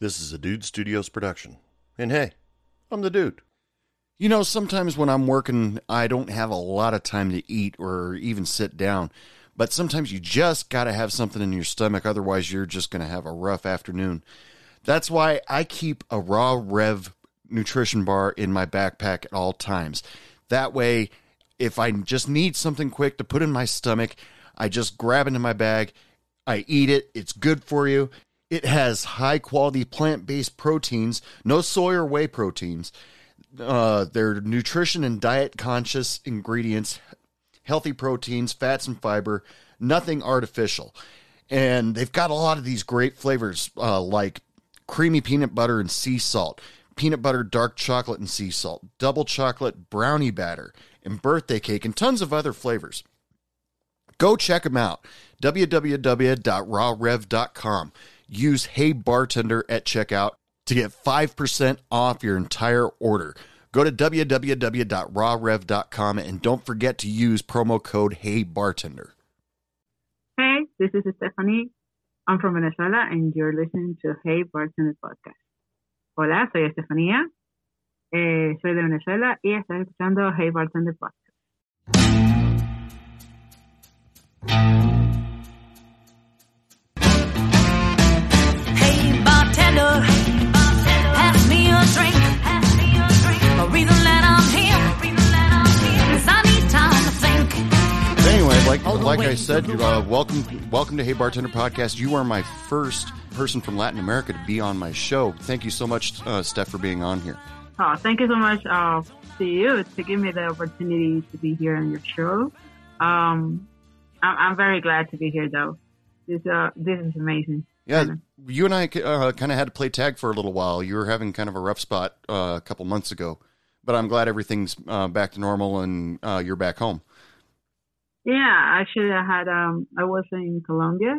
This is a Dude Studios production. And hey, I'm the dude. You know, sometimes when I'm working, I don't have a lot of time to eat or even sit down. But sometimes you just got to have something in your stomach, otherwise, you're just going to have a rough afternoon. That's why I keep a Raw Rev nutrition bar in my backpack at all times. That way, if I just need something quick to put in my stomach, I just grab it in my bag. I eat it. It's good for you. It has high quality plant based proteins, no soy or whey proteins. Uh, they're nutrition and diet conscious ingredients, healthy proteins, fats, and fiber, nothing artificial. And they've got a lot of these great flavors uh, like creamy peanut butter and sea salt, peanut butter dark chocolate and sea salt, double chocolate brownie batter, and birthday cake, and tons of other flavors. Go check them out. www.rawrev.com. Use Hey Bartender at checkout to get 5% off your entire order. Go to www.rawrev.com and don't forget to use promo code Hey Bartender. Hey, this is Stephanie. I'm from Venezuela and you're listening to Hey Bartender Podcast. Hola, soy Estefanía. Eh, soy de Venezuela y estás escuchando Hey Bartender Podcast. Anyway, like All the like way I said, to the uh, top. welcome welcome to Hey Bartender Podcast. You are my first person from Latin America to be on my show. Thank you so much, uh, Steph, for being on here. Oh, thank you so much uh, to you to give me the opportunity to be here on your show. Um, I'm, I'm very glad to be here, though. This uh, this is amazing. Yeah, Kinda. you and I uh, kind of had to play tag for a little while. You were having kind of a rough spot uh, a couple months ago, but I'm glad everything's uh, back to normal and uh, you're back home. Yeah, actually, I had um, I was in Colombia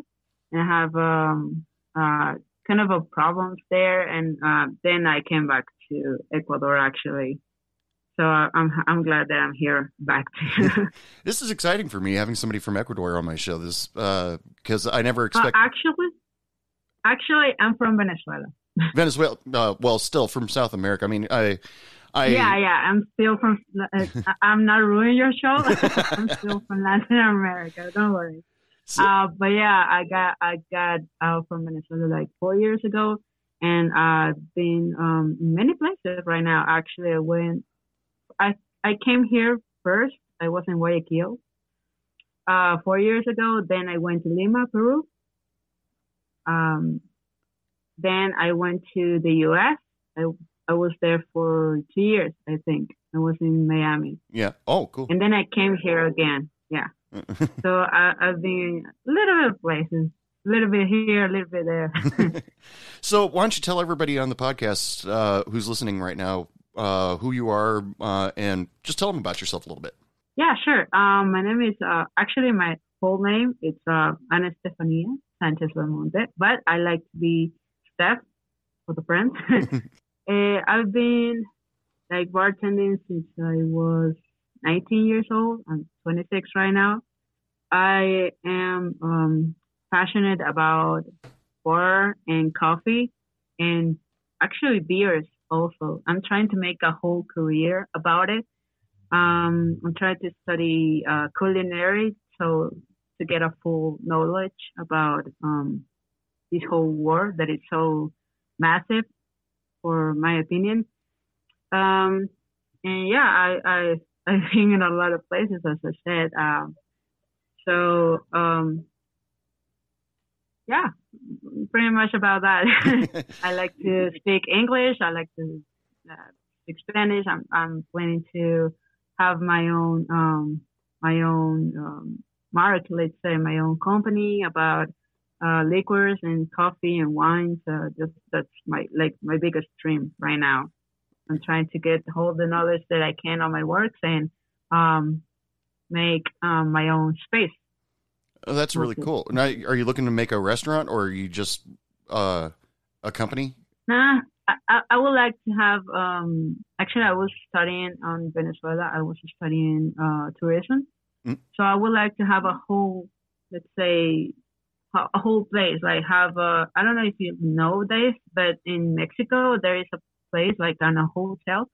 and I have um, uh, kind of a problems there, and uh, then I came back to Ecuador actually. So I'm I'm glad that I'm here back. This is exciting for me having somebody from Ecuador on my show. This because I never uh, expect actually, actually, I'm from Venezuela. Venezuela. Uh, well, still from South America. I mean, I, I yeah, yeah, I'm still from. Uh, I'm not ruining your show. I'm still from Latin America. Don't worry. So- Uh, but yeah, I got I got out from Venezuela like four years ago, and I've been um many places right now. Actually, I went. I I came here first. I was in Guayaquil. Uh, four years ago. Then I went to Lima, Peru. Um, then I went to the U.S. I I was there for two years, I think. I was in Miami, yeah. Oh, cool. and then I came here again. Yeah. So I, I've been a little bit of places, a little bit here, a little bit there. so why don't you tell everybody on the podcast uh, who's listening right now uh, who you are uh, and just tell them about yourself a little bit. yeah, sure. Um, my name is uh, actually my full name. It's uh, Ana Estefania Sanchez Belmonte, but I like to be Steph for the friends. uh, I've been like bartending since I was 19 years old. I'm 26 right now. I am um, passionate about bar and coffee and actually beers also. I'm trying to make a whole career about it. Um, I'm trying to study uh, culinary so to get a full knowledge about um, this whole war that is so massive, for my opinion. Um, and yeah, I, I I've been in a lot of places, as I said. Um, so um, yeah, pretty much about that. I like to speak English. I like to uh, speak Spanish. I'm I'm planning to have my own um, my own um, mark, let's say my own company about uh, liquors and coffee and wines. Uh, just that's my like my biggest dream right now. I'm trying to get all the knowledge that I can on my works and um, make um, my own space. Oh, that's really cool. Now, are you looking to make a restaurant or are you just uh, a company? Nah, I, I, I would like to have. Um, actually, I was studying on Venezuela. I was studying uh, tourism, Mm. so I would like to have a whole, let's say, a, whole place. Like have a. I don't know if you know this, but in Mexico there is a place like on a hotel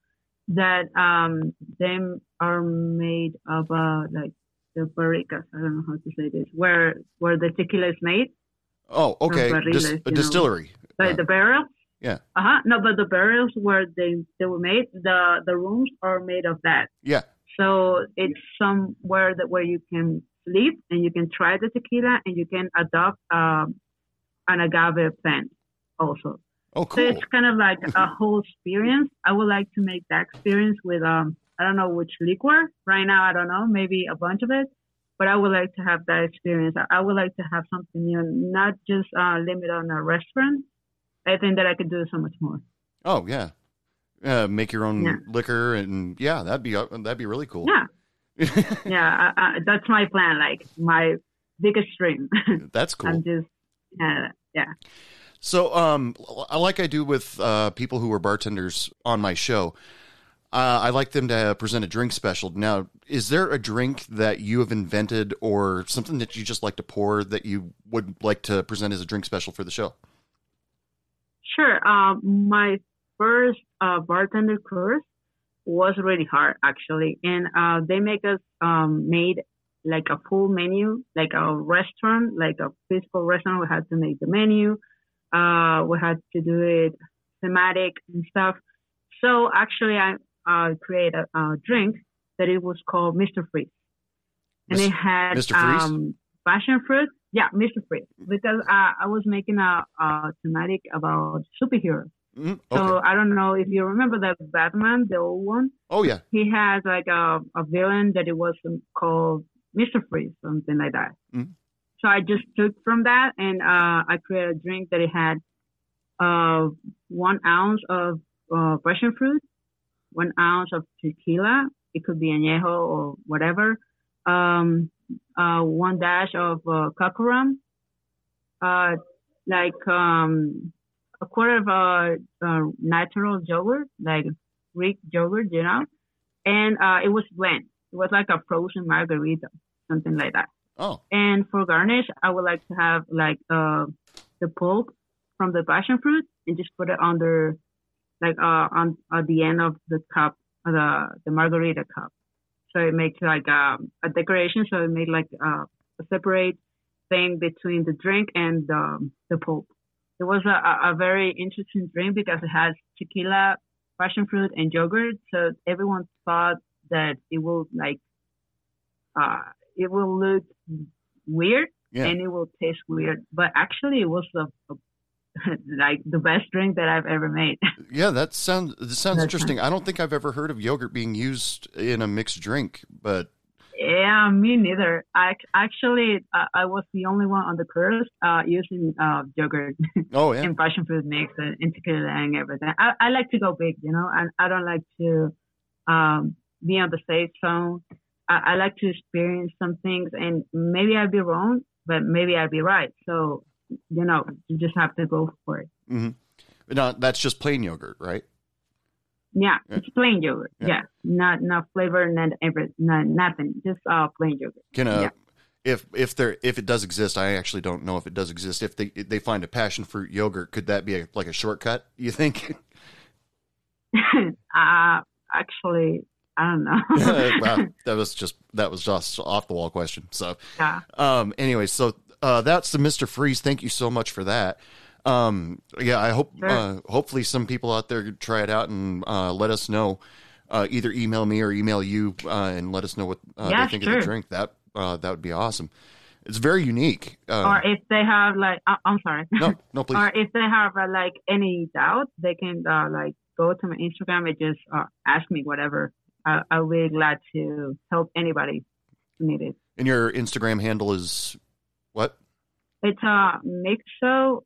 that um them are made of uh like the barricas. I don't know how to say this. Where where the tequila is made. Oh, okay. Dis- a know. distillery. Like Uh, the barrels? Yeah. Uh huh. No, but the barrels where they they were made, the the rooms are made of that. Yeah. So it's somewhere that where you can sleep and you can try the tequila and you can adopt um, an agave plant also. Oh, So it's kind of like a whole experience. I would like to make that experience with um I don't know which liquor right now. I don't know, maybe a bunch of it. But I would like to have that experience. I- I would like to have something new, not just uh, limit on a restaurant. I think that I could do so much more. Oh, yeah. Uh, make your own Yeah. liquor and yeah, that'd be uh, that'd be really cool. Yeah, yeah, I, I, that's my plan. Like my biggest dream. That's cool. I'm just, uh, yeah. So, um, like I do with uh, people who are bartenders on my show, uh, I like them to present a drink special. Now, is there a drink that you have invented or something that you just like to pour that you would like to present as a drink special for the show? Sure. Um, my first uh, bartender course was really hard actually, and uh, they make us um, made like a full menu, like a restaurant, like a physical restaurant. We had to make the menu. Uh, we had to do it thematic and stuff. So actually, I uh, created a, a drink that it was called Mr. Freeze, and it had Mr. Freeze? um, passion fruit. Yeah, Mr. Freeze, because uh, I was making a, a thematic about superheroes. Mm, So okay. I don't know if you remember that Batman, the old one. Oh yeah. He has like a, a villain that it was um, called Mr. Freeze, something like that. Mhm. So I just took from that and uh, I created a drink that it had uh, one ounce of uh, passion fruit, one ounce of tequila. It could be añejo or whatever. Um, uh, one dash of uh, rum, uh, like um, a quarter of a, uh, natural yogurt, like Greek yogurt, you know, and uh, it was blend. It was like a frozen margarita, something like that. Oh. And for garnish, I would like to have like uh, the pulp from the passion fruit and just put it under, like uh, on at the end of the cup, uh, the the margarita cup. So it makes like um, a decoration. So it made like uh, a separate thing between the drink and um, the pulp. It was a, a, very interesting drink because it has tequila, passion fruit, and yogurt. So everyone thought that it will like, uh, it will look weird Yeah. and it will taste weird. But actually, it was a, a like the best drink that I've ever made. Yeah, that sounds that sounds interesting. I don't think I've ever heard of yogurt being used in a mixed drink, but yeah, me neither. I actually uh, I was the only one on the course uh, using uh, yogurt oh yeah. and passion fruit mix and, and tequila and everything. I, I like to go big, you know, and I don't like to um, be on the safe zone. I, I like to experience some things, and maybe I'd be wrong, but maybe I'd be right. So you know, you just have to go for it. hmm No, that's just plain yogurt, right? Yeah, Yeah. it's plain yogurt. Yeah. Yeah, not not flavor, not every, not nothing. Just uh plain yogurt. Can uh, Yeah. if if there if it does exist, I actually don't know if it does exist. If they if they find a passion fruit yogurt, could that be a, like a shortcut? You think? uh actually, I don't know. wow, that was just that was just off the wall question. So, yeah. um, anyway, so uh, that's the Mister Freeze. Thank you so much for that. Um, yeah, I hope Sure. uh, hopefully some people out there try it out and uh, let us know. Uh, either email me or email you uh, and let us know what uh, Yeah, they think of the drink. That uh, that would be awesome. It's very unique. Uh, or if they have like, uh, I'm sorry. no, no, please. or if they have uh, like any doubt, they can uh, like go to my Instagram and just uh, ask me whatever. I, I'll be glad to help anybody who it. And your Instagram handle is what? It's a mixo.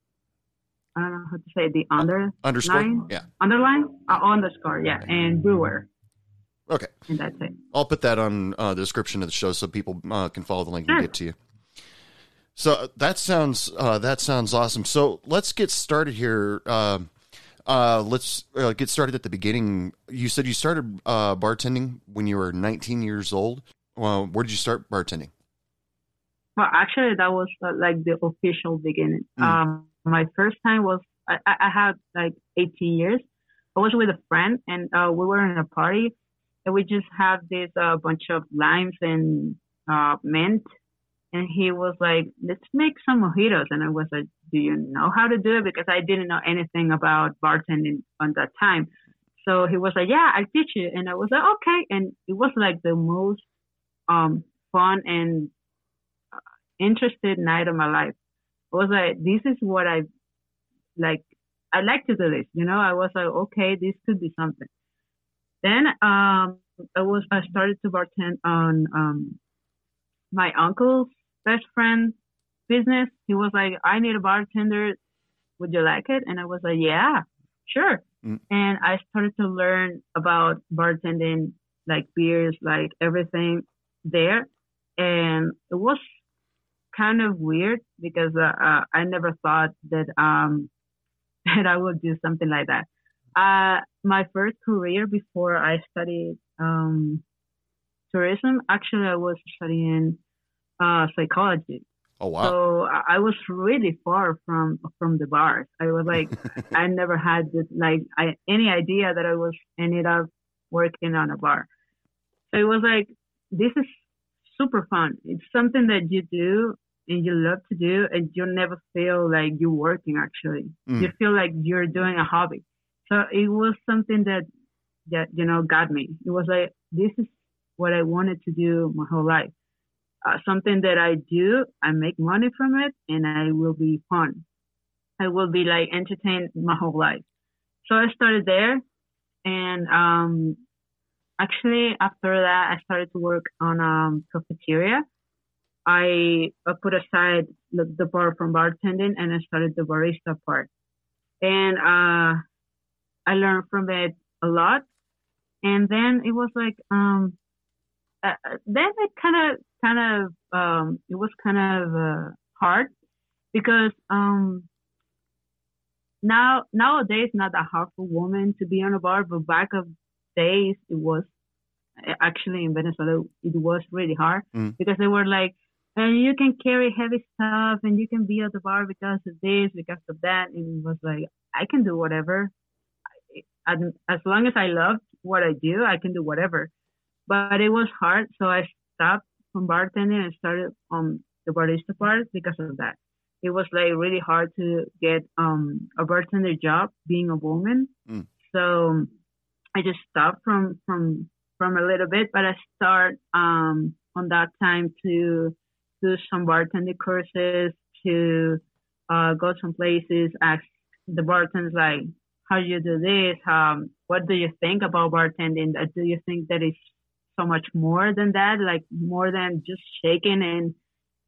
I don't know how to say the under Underscore. line, Yeah. underline, uh, underscore, yeah, and brewer, Okay. and that's it. I'll put that on uh, the description of the show so people uh, can follow the link and get to you. So uh, that sounds uh, that sounds awesome. So let's get started here. Um uh, let's uh, get started at the beginning. You said you started uh, bartending when you were 19 years old. Well, where did you start bartending? Well, actually, that was uh, like the official beginning. Mm. Um, my first time was I, I had like 18 years. I was with a friend, and uh, we were in a party, and we just had this uh, bunch of limes and uh, mint. And he was like, "Let's make some mojitos." And I was like, "Do you know how to do it?" Because I didn't know anything about bartending on that time. So he was like, "Yeah, I'll teach you." And I was like, "Okay." And it was like the most um, fun and interested night of my life. Was like, this is what I like. I like to do this, you know. I was like, okay, this could be something. Then um, I was I started to bartend on um, my uncle's best friend business. He was like, I need a bartender. Would you like it? And I was like, yeah, sure. Mm. And I started to learn about bartending, like beers, like everything there. And it was kind of weird because uh, uh, I never thought that um, that I would do something like that. Uh, my first career before I studied um, tourism, actually, I was studying uh, psychology. Oh wow! So I I was really far from from the bars. I was like, I never had this, like I, any idea that I was ended up working on a bar. So it was like, this is super fun. It's something that you do and you love to do, and you never feel like you're working. Actually, Mm. you feel like you're doing a hobby. So it was something that that you know got me. It was like this is what I wanted to do my whole life. Uh, something that I do, I make money from it, and I will be fun. I will be like entertained my whole life. So I started there, and um, actually after that, I started to work on um cafeteria. I, put aside the, the bar from bartending, and I started the barista part, and uh, I learned from it a lot. And then it was like um, uh, then it kind of kind of um, it was kind of uh, hard because um, now nowadays not that hard for women to be on a bar, but back of days it was actually in Venezuela it was really hard Mm. because they were like, and you can carry heavy stuff and you can be at the bar because of this, because of that, and it was like I can do whatever. And as long as I love what I do, I can do whatever. But it was hard, so I stopped from bartending and started on the barista part because of that. It was like really hard to get um, a bartender job being a woman. Mm. So I just stopped from from from a little bit, but I start um, on that time to do some bartending courses, to uh, go some places, ask the bartenders like, how do you do this? Um, what do you think about bartending? Uh, Do you think that it's so much more than that? Like more than just shaking and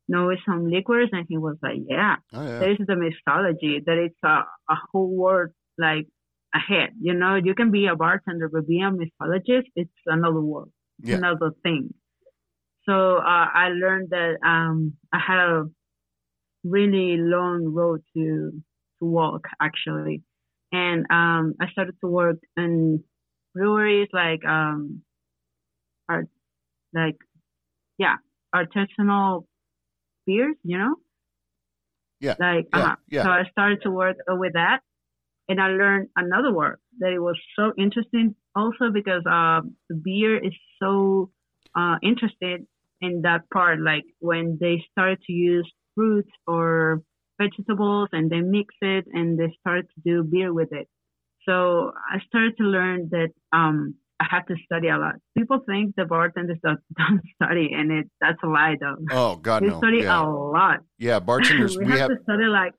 know some liquors? And he was like, yeah, Oh yeah. there is the mixology that it's a, a whole world like ahead. You know, you can be a bartender, but being a mixologist, it's another world, it's Yeah. another thing. So uh, I learned that um, I had a really long road to to walk actually, and um, I started to work in breweries like um, art, like yeah, artisanal beers. You know, Yeah, like yeah, uh-huh. yeah. So I started to work with that, and I learned another word that it was so interesting. Also because uh, beer is so uh, interested in that part, like when they start to use fruits or vegetables and they mix it and they start to do beer with it. So I started to learn that um, I had to study a lot. People think the bartenders don't, don't study, and it that's a lie, though. Oh God, we no. study yeah. a lot. yeah, bartenders. we, we have, have to study like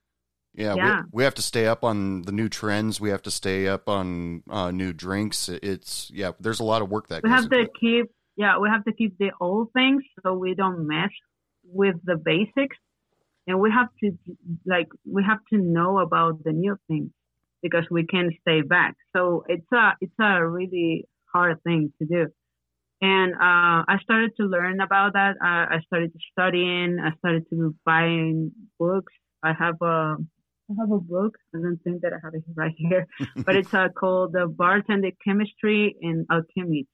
Yeah, Yeah. We, we have to stay up on the new trends. We have to stay up on uh, new drinks. It's yeah. There's a lot of work that we goes have to keep yeah we have to keep the old things so we don't mess with the basics and we have to like we have to know about the new things because we can't stay back. So it's a it's a really hard thing to do. And uh, I started to learn about that. Uh, I started studying. I started to buying books. I have a I have a book. I don't think that I have it right here, but it's uh, called the Bartending Chemistry and Alchemy,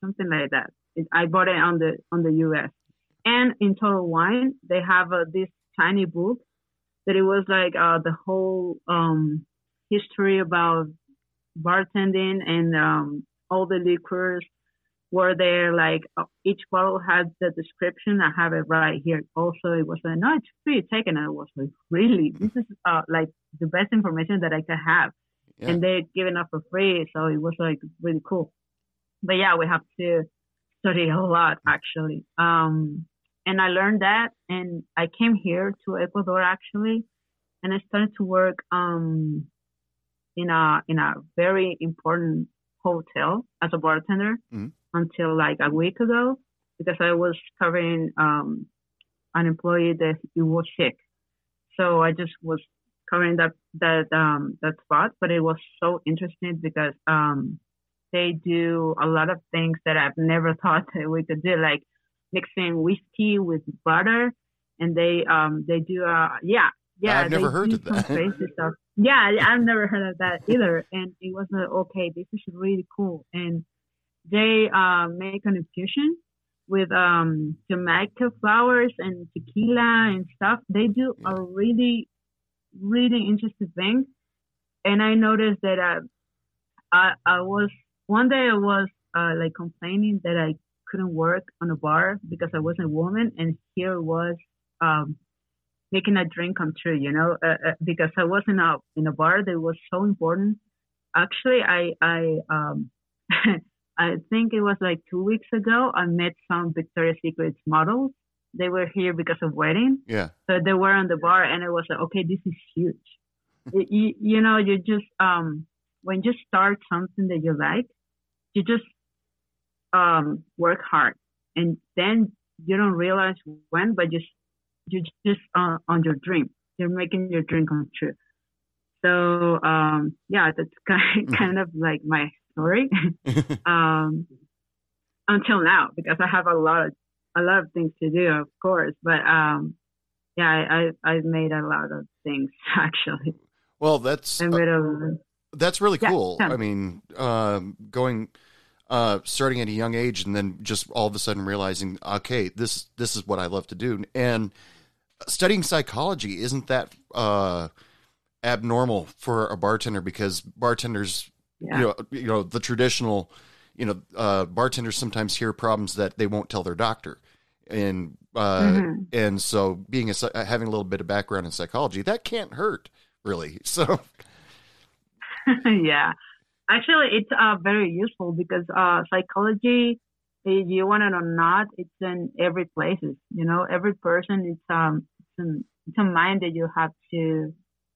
something like that. It, I bought it on the on the U.S. And in Total Wine, they have uh, this tiny book that it was like uh, the whole um, history about bartending and um, all the liquors were there. Like uh, each bottle had the description. I have it right here. Also, it was like, no, it's free. Take it. And I was like, really? This is uh, like the best information that I could have. Yeah. And they're giving up for free. So it was like really cool. But yeah, we have to study a lot actually. Um, and I learned that and I came here to Ecuador actually and I started to work um, in a in a very important hotel as a bartender mm-hmm. until like a week ago because I was covering um, an employee that he was sick. So I just was covering that that um, that spot, but it was so interesting because um, they do a lot of things that I've never thought that we could do, like mixing whiskey with butter, and they um they do uh yeah yeah I've never heard of that. Yeah, I've never heard of that either, and it was like okay, this is really cool, and they uh, make an infusion with um Jamaica flowers and tequila and stuff. They do yeah. a really really interesting thing, and I noticed that uh, I I was one day I was uh, like complaining that I couldn't work on a bar because I wasn't a woman, and here was um, making a dream come true. You know, uh, uh, because I was in a in a bar that was so important. Actually, I I um, I think it was like two weeks ago. I met some Victoria's Secrets models. They were here because of wedding. Yeah. So they were on the bar, and it was like, okay, this is huge. you, you know, you just um when you start something that you like, you just um, work hard, and then you don't realize when, but just you just uh, on your dream. You're making your dream come true. So um, yeah, that's kind kind of like my story um, until now because I have a lot of a lot of things to do, of course, but um, yeah, I, I I've made a lot of things actually. Well, that's uh, of, that's really cool. Yeah, I mean, um, going uh, starting at a young age and then just all of a sudden realizing, okay, this this is what I love to do. And studying psychology isn't that uh, abnormal for a bartender because bartenders, yeah. you know, you know the traditional, you know, uh, bartenders sometimes hear problems that they won't tell their doctor, and uh, mm-hmm. and so being a having a little bit of background in psychology that can't hurt really. So. yeah Actually, it's uh, very useful because uh, psychology, if you want it or not, it's in every places. You know, every person, it's um, it's, an, it's a mind that you have to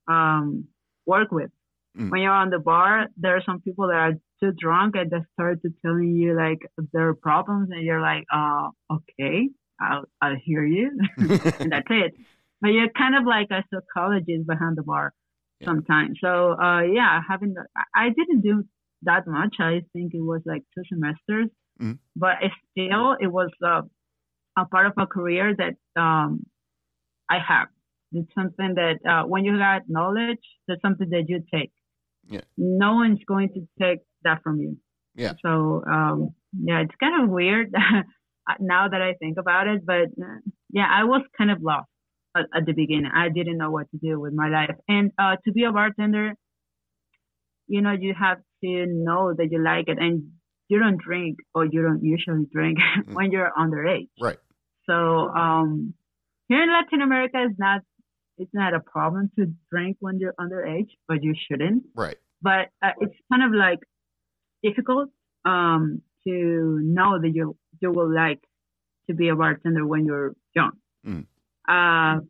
um, work with. Mm. When you're on the bar, there are some people that are too drunk and they start to telling you like their problems, and you're like, uh, okay, I'll I'll hear you, and that's it. But you're kind of like a psychologist behind the bar sometimes. So uh, yeah, having the, I didn't do that much. I think it was like two semesters, mm-hmm. but still it was uh, a part of a career that um, I have. It's something that uh, when you got knowledge, that's something that you take. Yeah. No one's going to take that from you. Yeah. So um, yeah, it's kind of weird now that I think about it, but uh, yeah, I was kind of lost at, at, the beginning. I didn't know what to do with my life. And uh, to be a bartender, you know, you have to know that you like it, and you don't drink or you don't usually drink mm. when you're underage. Right. So um, here in Latin America, it's not it's not a problem to drink when you're underage, but you shouldn't. Right. But uh, it's kind of like difficult um, to know that you you will like to be a bartender when you're young. Mm. Uh,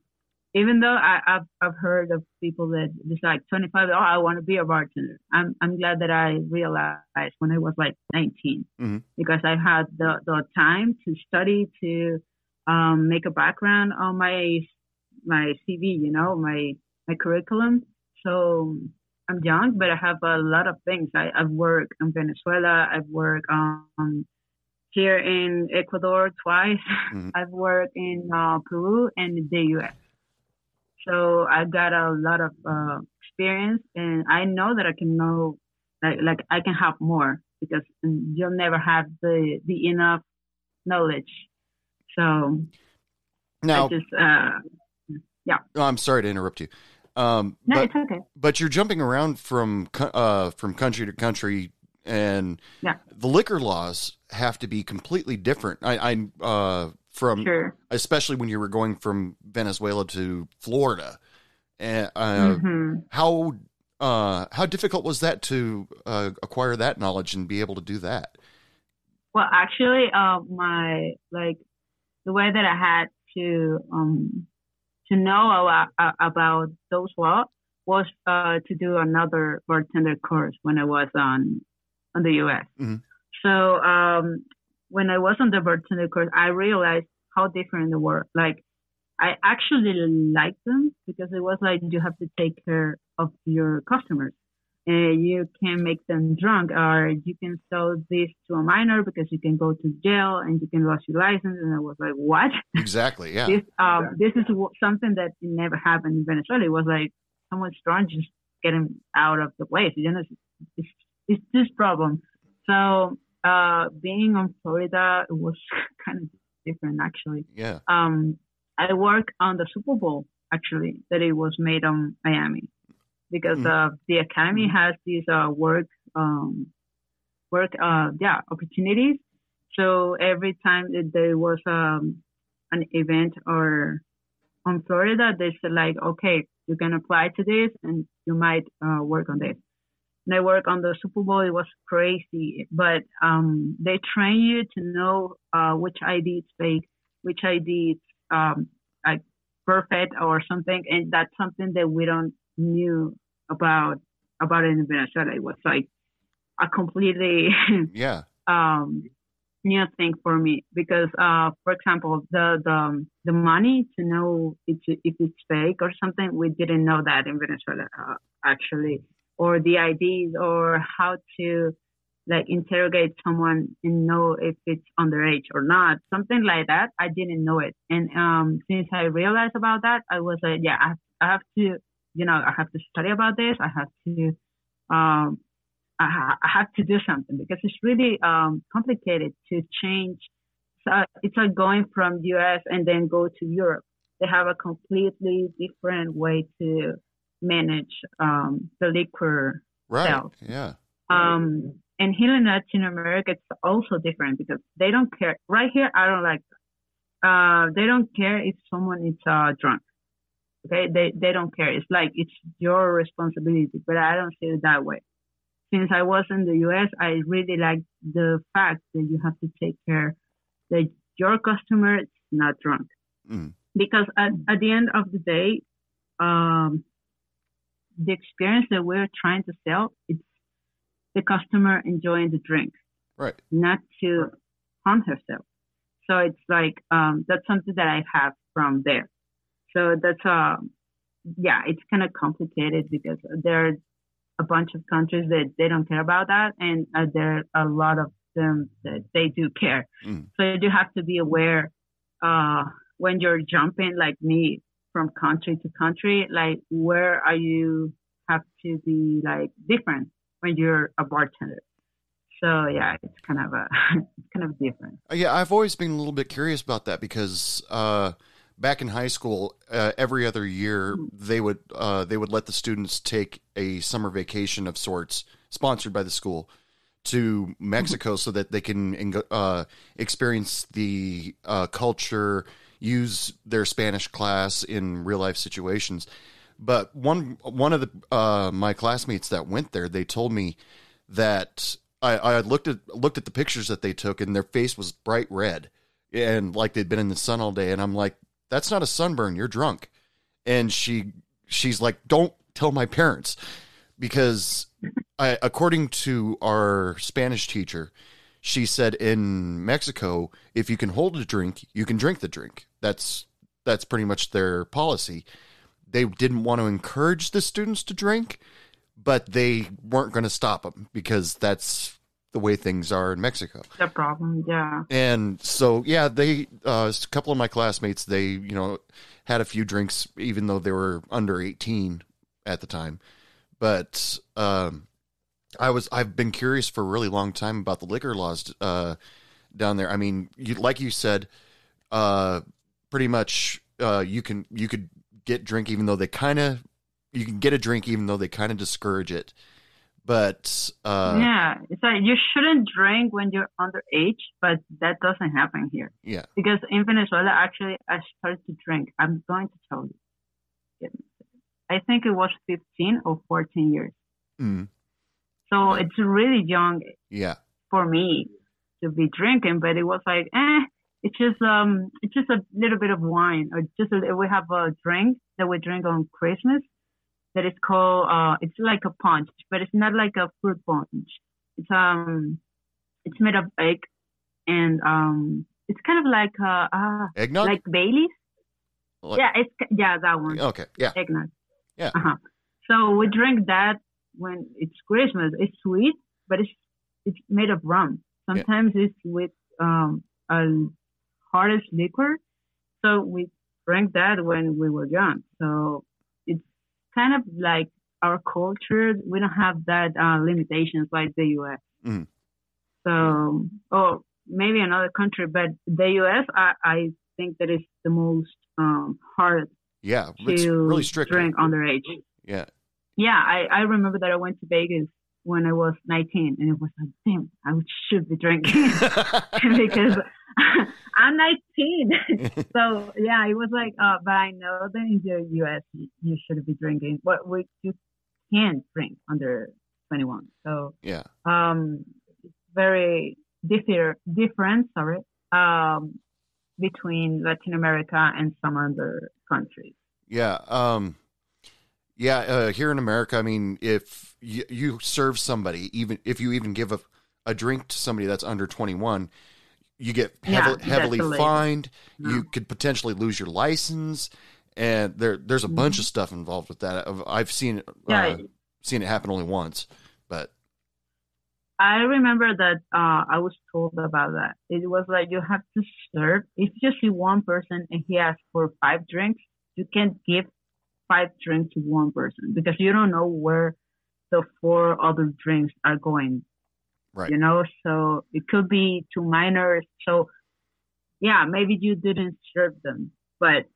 even though I, have I've heard of people that just like 25, oh, I want to be a bartender. I'm I'm glad that I realized when I was like 19 mm-hmm. because I had the, the time to study to um, make a background on my my CV, you know, my my curriculum. So I'm young, but I have a lot of things. I, I've worked in Venezuela. I've worked um, here in Ecuador twice. Mhm. I've worked in uh, Peru and the U.S. So I got a lot of uh, experience, and I know that I can know, like, like I can have more because you'll never have the the enough knowledge. So Now, I just, uh, oh, I'm sorry to interrupt you. Um, no, but it's okay. but you're jumping around from uh, from country to country, and Yeah. the liquor laws have to be completely different. I, I uh, from Sure. especially when you were going from Venezuela to Florida, and uh, hmm how uh, how difficult was that to uh, acquire that knowledge and be able to do that? Well, actually, uh, my like the way that I had to um to know about uh, about those laws was uh to do another bartender course when I was on on the U.S. Mhm. So um when I was on the bartender course, I realized how different they were. Like I actually liked them because it was like you have to take care of your customers. And you can make them drunk, or you can sell this to a minor because you can go to jail and you can lose your license. And I was like, what? Exactly. Yeah. This um this is w- something that never happened in Venezuela. It was like someone's drunk, just get him out of the place. You know, it's, it's this problem. So uh, being on Florida, it was kind of different actually. Yeah. Um, I work on the Super Bowl actually that it was made on Miami because Mhm. uh, the academy has these uh, work um, work uh, yeah opportunities. So every time that there was um, an event or on Florida, they said like, okay, you can apply to this and you might uh, work on this. And I work on the Super Bowl. It was crazy, but um, they train you to know uh, which ID is fake, which ID is um, like perfect or something, and that's something that we don't knew about about it in Venezuela. It was like a completely Yeah. um, new thing for me because, uh, for example, the the the money to know if if it's fake or something, we didn't know that in Venezuela uh, actually, or the IDs or how to like interrogate someone and know if it's underage or not, something like that. I didn't know it, and um, since I realized about that, I was like, yeah, I, I have to, you know, I have to study about this. I have to. Um, I, ha- I have to do something because it's really um, complicated to change. So it's like going from US and then go to Europe. They have a completely different way to manage um, the liquor Right. Sales. Yeah. um, and here in Latin America, it's also different because they don't care. Right here, I don't like. Uh, they don't care if someone is uh, drunk. Okay, they they don't care. It's like it's your responsibility, but I don't see it that way. Since I was in the U.S., I really like the fact that you have to take care that your customer is not drunk, Mm. because at at the end of the day, um, the experience that we're trying to sell, it's the customer enjoying the drink, Right. not to harm herself. So it's like um, that's something that I have from there. So that's uh, yeah, it's kind of complicated because there are a bunch of countries that they don't care about that, and uh, there are a lot of them that they do care. Mm. So you do have to be aware uh, when you're jumping, like me, from country to country. Like where are you have to be like different when you're a bartender. So yeah, it's kind of a it's kind of different. Uh, Yeah, I've always been a little bit curious about that because uh, back in high school, uh, every other year they would uh, they would let the students take a summer vacation of sorts, sponsored by the school, to Mexico so that they can uh, experience the uh, culture, use their Spanish class in real life situations. But one one of the uh, my classmates that went there, they told me that I, I looked at looked at the pictures that they took, and their face was bright red, and like they'd been in the sun all day. And I'm like, "That's not a sunburn. You're drunk." And she she's like, "Don't tell my parents," because I, according to our Spanish teacher, she said in Mexico, if you can hold a drink, you can drink the drink. That's that's pretty much their policy. They didn't want to encourage the students to drink, but they weren't going to stop them because that's the way things are in Mexico. The problem, yeah. And so, yeah, they uh, a couple of my classmates, they you know had a few drinks, even though they were under eighteen at the time. But um, I was I've been curious for a really long time about the liquor laws uh, down there. I mean, you, like you said, uh, pretty much uh, you can you could get drink even though they kind of you can get a drink even though they kind of discourage it. But uh, yeah, it's like you shouldn't drink when you're underage, but that doesn't happen here. yeah, Because in Venezuela, actually, I started to drink. I'm going to tell you. I think it was 15 or 14 years. mm, So it's really young yeah, for me to be drinking, but it was like, eh, it's just um, it's just a little bit of wine, or just a, we have a drink that we drink on Christmas that is called uh, it's like a punch, but it's not like a fruit punch. It's um, it's made of egg, and um, it's kind of like uh, uh eggnog. like Bailey's. Like- yeah, it's yeah that one okay, yeah, eggnog. Yeah. Uh-huh. So we drink that when it's Christmas. It's sweet, but it's it's made of rum. Yeah. Sometimes it's with um a hardest liquor. So we drank that when we were young. So it's kind of like our culture. We don't have that uh, limitations like the U.S. Mhm. So or maybe another country, but the U.S. I, I think that is the most um, hard yeah. to It's really strict. drink underage. Yeah, Yeah, I, I remember that I went to Vegas when I was 19, and it was like, damn, I should be drinking because I'm 19. so yeah, it was like, uh, but I know that in the U.S. you, should be drinking, but we you can't drink under 21. So yeah, um, it's very differ, different, sorry, um, between Latin America and some other countries. yeah. Um, yeah. Uh, here in America, I mean, if you, you serve somebody, even if you even give a, a drink to somebody that's under twenty one, you get Yeah, heavily, heavily definitely. fined. Yeah. You could potentially lose your license, and there there's a bunch of stuff involved with that. I've- I've seen it, Mm-hmm. Yeah, uh, seen it happen only once, but I remember that uh, I was told about that. It was like you have to serve. If you see one person and he asks for five drinks, you can't give five drinks to one person because you don't know where the four other drinks are going. Right. You know, so it could be to minors. So yeah, maybe you didn't serve them, but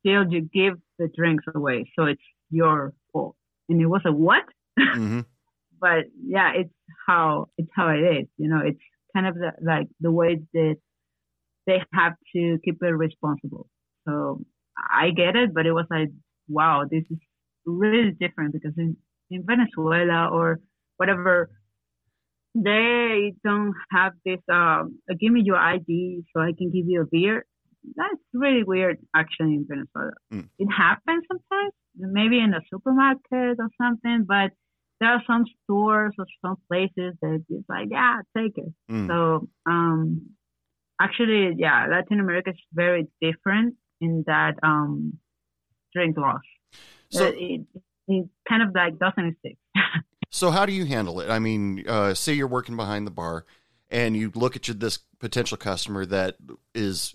still you give the drinks away. So it's your fault. And it was a what? hmm but yeah, it's how it's how it is. You know, it's kind of the, like the way that they have to keep it responsible. So I get it, but it was like, wow, this is really different because in, in Venezuela or whatever, they don't have this. Um, uh, give me your ID so I can give you a beer. That's really weird, actually, in Venezuela. Mm. It happens sometimes, maybe in a supermarket or something, but there are some stores or some places that it's like, yeah, take it. Mm. So, um, actually, yeah, Latin America is very different in that um, drink laws. So- it, it kind of like doesn't exist. So how do you handle it? I mean, uh, say you're working behind the bar, and you look at your this potential customer that is,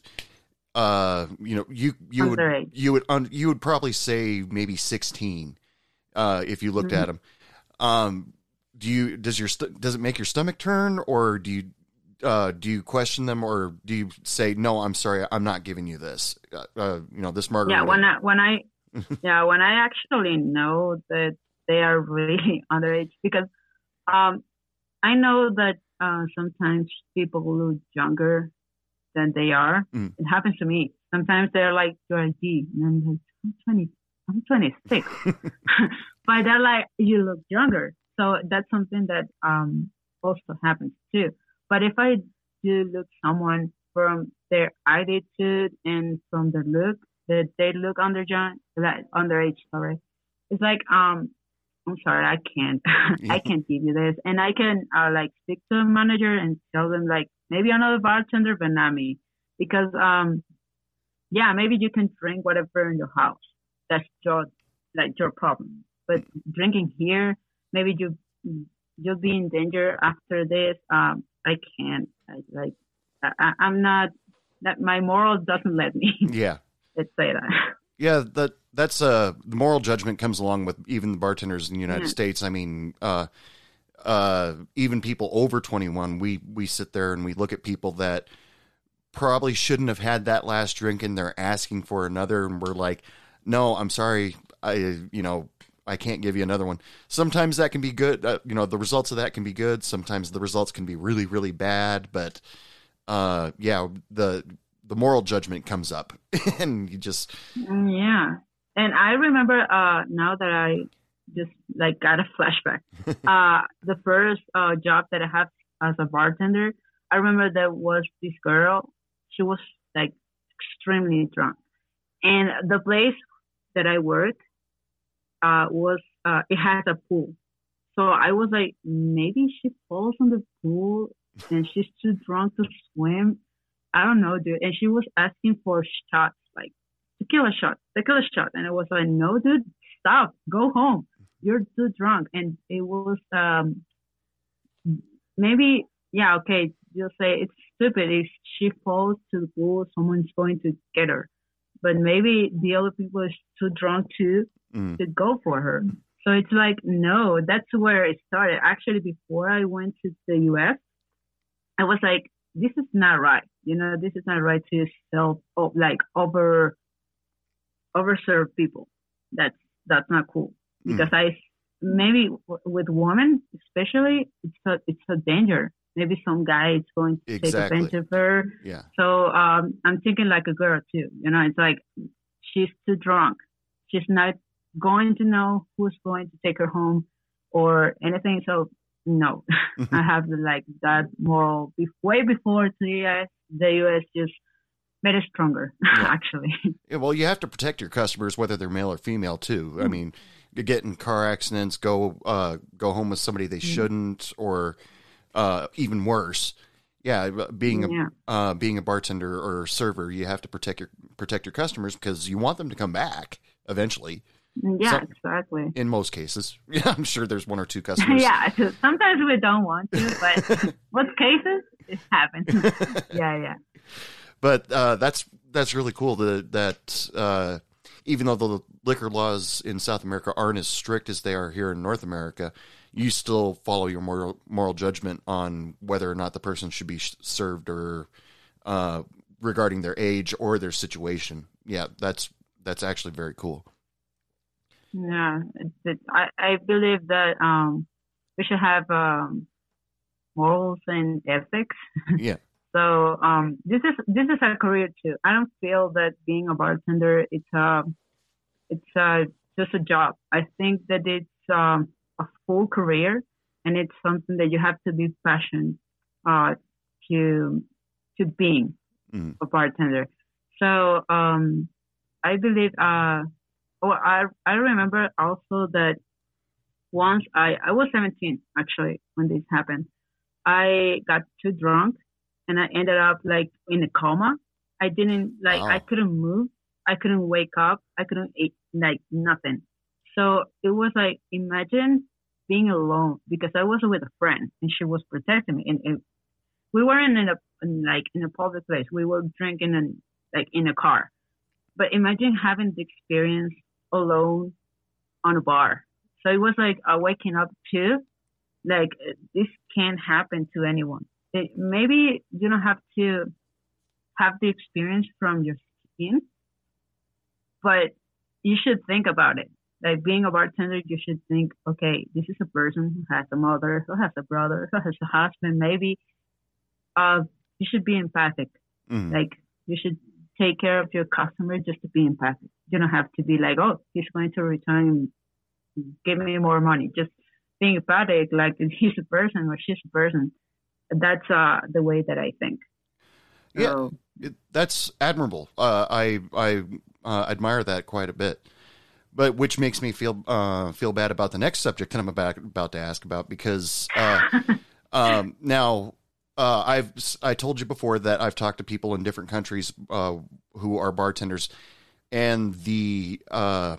uh, you know, you you would you would un, you would probably say maybe 16, uh, if you looked at him. Um, do you does your does it make your stomach turn, or do you uh, do you question them, or do you say no? I'm sorry, I'm not giving you this. Uh, uh, you know, this margarita. Yeah, when I when I yeah when I actually know that they are really underage because um I know that uh, sometimes people look younger than they are. Mm. It happens to me. Sometimes they're like your ID, and I'm like I'm twenty, I'm twenty six, but they're like you look younger. So that's something that um also happens too. But if I do look someone from their attitude and from the look that they look under young, like underage, sorry. It's like, um, I'm sorry, I can't, I can't give you this. And I can, uh, like speak to a manager and tell them like, maybe another bartender, but not me. Because, um, yeah, maybe you can drink whatever in your house. That's your like your problem. But drinking here, maybe you you'll be in danger after this. Um, I can't. I, like I, I'm not. That my morals doesn't let me. Yeah. Let's say that. Yeah, that that's uh moral judgment comes along with even the bartenders in the United Yeah. States. I mean, uh uh even people over 21, we we sit there and we look at people that probably shouldn't have had that last drink and they're asking for another and we're like, "No, I'm sorry. I you know, I can't give you another one." Sometimes that can be good. Uh, you know, the results of that can be good. Sometimes the results can be really really bad, but uh yeah, the the moral judgment comes up and you just Mm, Yeah. And I remember uh now that I just like got a flashback. uh the first uh job that I had as a bartender, I remember there was this girl, she was like extremely drunk. And the place that I worked uh was uh it has a pool. So I was like, maybe she falls in the pool and she's too drunk to swim. I don't know, dude. And she was asking for shots, like tequila shot, tequila shot. And I was like, no, dude, stop, go home. You're too drunk. And it was, um, maybe, yeah, okay, you'll say it's stupid. If she falls to the pool, someone's going to get her. But maybe the other people is too drunk too mm, to go for her. So it's like, no, that's where it started. Actually, before I went to the US, I was like, this is not right. You know, this is not right to self, oh, like over, overserve people. That's, that's not cool. Mm. Because I, maybe w- with women, especially, it's a, it's a danger. Maybe some guy is going to Exactly. take advantage of her. yeah. So um, I'm thinking like a girl too. You know, it's like she's too drunk. She's not going to know who's going to take her home or anything. So no, I have like that moral be- way before the US. The US just made it stronger, Yeah. actually. Yeah, well, you have to protect your customers, whether they're male or female, too. Hmm. I mean, you get in car accidents, go uh, go home with somebody they shouldn't, or uh, even worse. Yeah, being a Yeah. uh, being a bartender or server, you have to protect your protect your customers because you want them to come back eventually. Yeah, So- exactly. In most cases, yeah, I'm sure there's one or two customers. yeah, sometimes we don't want to, but most cases it happens. yeah, yeah. but uh, that's that's really cool that that uh, even though the liquor laws in South America aren't as strict as they are here in North America, you still follow your moral moral judgment on whether or not the person should be sh- served or uh, regarding their age or their situation. Yeah, that's that's actually very cool. Yeah, it's, it's, I I believe that um we should have um morals and ethics. Yeah, So um this is this is a career too. I don't feel that being a bartender it's a it's a just a job. I think that it's um a full career and it's something that you have to be passionate uh to to being Mhm. a bartender. So um I believe uh oh I I remember also that once I I was 17 actually when this happened. I got too drunk and I ended up like in a coma. I didn't like I couldn't move. I couldn't wake up. I couldn't eat like nothing. So it was like imagine being alone because I was with a friend and she was protecting me and, and we weren't in a in like in a public place. We were drinking in like in a car. But imagine having the experience alone on a bar. So it was like uh, waking up too. Like this can't happen to anyone. It, maybe you don't have to have the experience from your skin, but you should think about it. Like being a bartender, you should think, okay, this is a person who has a mother, who has a brother, who has a husband. Maybe uh, you should be empathic. Mhm. Like you should take care of your customer just to be empathic. You don't have to be like, oh, he's going to return give me more money. Just being empathic, like he's a person or she's a person. That's uh, the way that I think. Yeah. So, It, that's admirable. Uh, I I uh, admire that quite a bit. But which makes me feel uh, feel bad about the next subject that I'm about about to ask about because uh, um, now uh, I've I told you before that I've talked to people in different countries uh, who are bartenders, and the uh,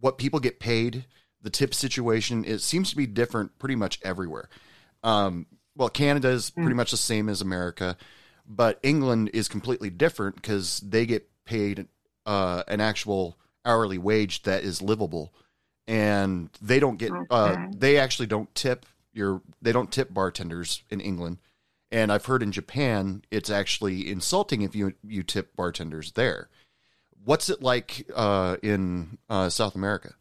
what people get paid, the tip situation, it seems to be different pretty much everywhere. Um, well, Canada is pretty much the same as America, but England is completely different because they get paid uh, an actual hourly wage that is livable, and they don't get. Uh, they actually don't tip your. They don't tip bartenders in England, and I've heard in Japan it's actually insulting if you you tip bartenders there. What's it like uh, in uh, South America?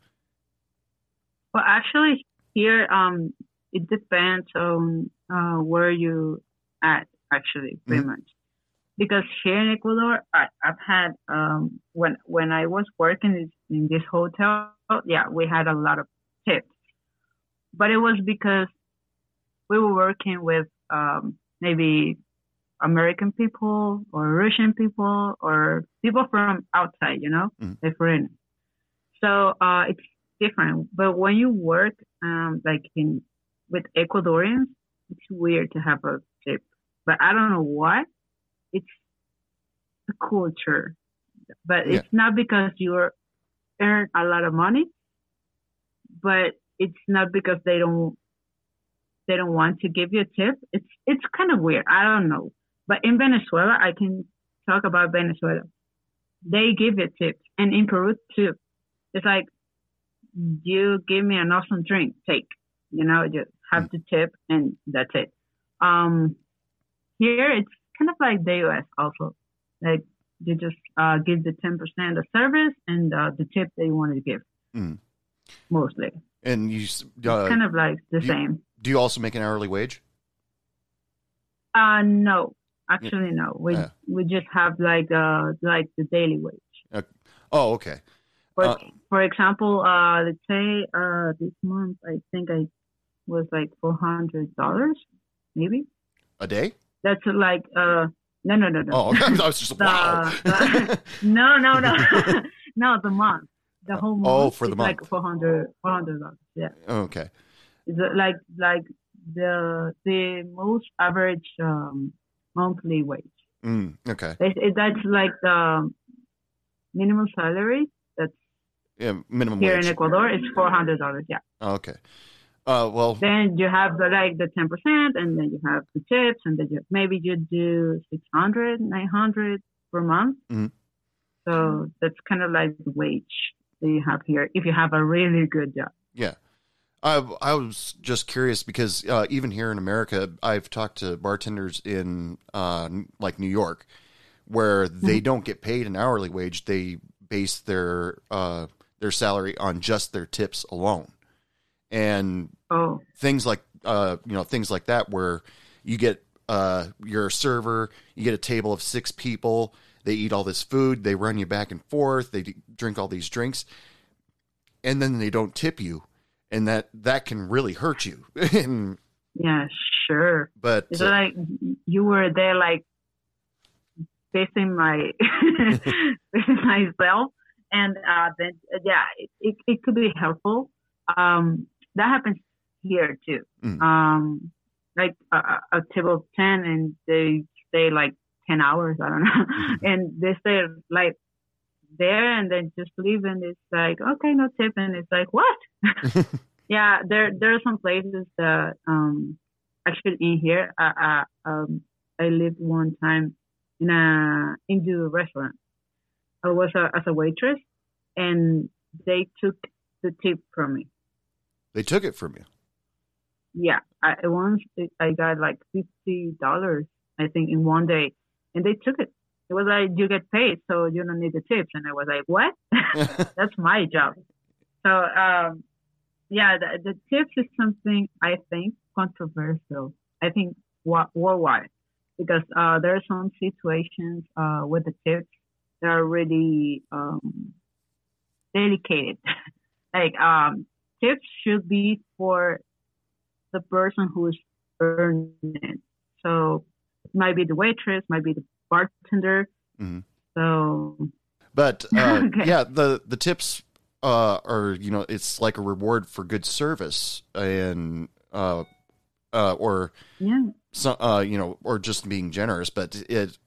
Well, actually, here um, it depends on uh, where you at. Actually, pretty much, because here in Ecuador, I, I've had um, when when I was working in- in this hotel, yeah, we had a lot of tips, but it was because we were working with um, maybe American people or Russian people or people from outside, you know, Mhm. like foreigners. So uh, it's different. But when you work um, like in with Ecuadorians, it's weird to have a tip. But I don't know why. It's the culture. But Yeah. it's not because you earn a lot of money, but it's not because they don't they don't want to give you a tip. It's it's kind of weird. I don't know. But in Venezuela, I can talk about Venezuela. They give you tips, and in Peru too. It's like you give me an awesome drink, take. You know, you have to tip, and that's it. Um, here it's kind of like the U.S. also. Like you just uh, give the ten percent of service and uh, the tip they you wanted to give, Mm. mostly. And you uh, kind of like the you- same. do you also make an hourly wage? Uh, no, actually no. We Yeah. we just have like uh like the daily wage. Oh, okay. For Uh, for example, uh, let's say uh this month I think I was like four hundred dollars, maybe. A day? That's like uh no no no no Oh, okay. I was just The- wow. the- no no no no the month the whole month. Oh, for the month. like month. 400 dollars. Yeah, okay. it's uh, like like the the most average um monthly wage. Mm, okay. That's like the minimum salary that's Yeah, minimum here wage. in Ecuador. It's four hundred dollars. Yeah. Okay. Uh, well, Then you have the like the ten percent, and then you have the tips, and then you, maybe you do 600, 900 per month. Mhm. So that's kind of like the wage that you have here if you have a really good job. yeah. I I was just curious because uh, even here in America, I've talked to bartenders in uh, like New York, where they don't get paid an hourly wage. They base their uh, their salary on just their tips alone, and Oh, things like uh you know things like that where you get uh you're server you get a table of six people they eat all this food they run you back and forth they d- drink all these drinks and then they don't tip you and that that can really hurt you and, yeah, sure. but It's uh, like you were there, like facing my facing myself, and uh, then yeah, it, it, it could be helpful. Um, that happens here too. Mm. Um, like a, a table of ten, and they stay like ten hours. I don't know, and they stay like there, and then just leave, and it's like okay, no tip, and it's like what? yeah, there there are some places that um actually in here I I, um, I lived one time in a Hindu restaurant. I was a, as a waitress, and they took the tip from me. they took it from you Yeah, I once I got like fifty dollars, I think, in one day, and they took it. It was like you get paid, so you don't need the tips, and I was like, what? That's my job. So um, yeah, the, the tips is something I think controversial. I think wo- worldwide because uh, there are some situations uh, with the tips that are really um, delicate. like um, tips should be for the person who is earning it. So it might be the waitress, might be the bartender. Mhm. So but uh, Okay. yeah the the tips uh are you know it's like a reward for good service and uh uh or yeah, so, uh, you know, or just being generous, but it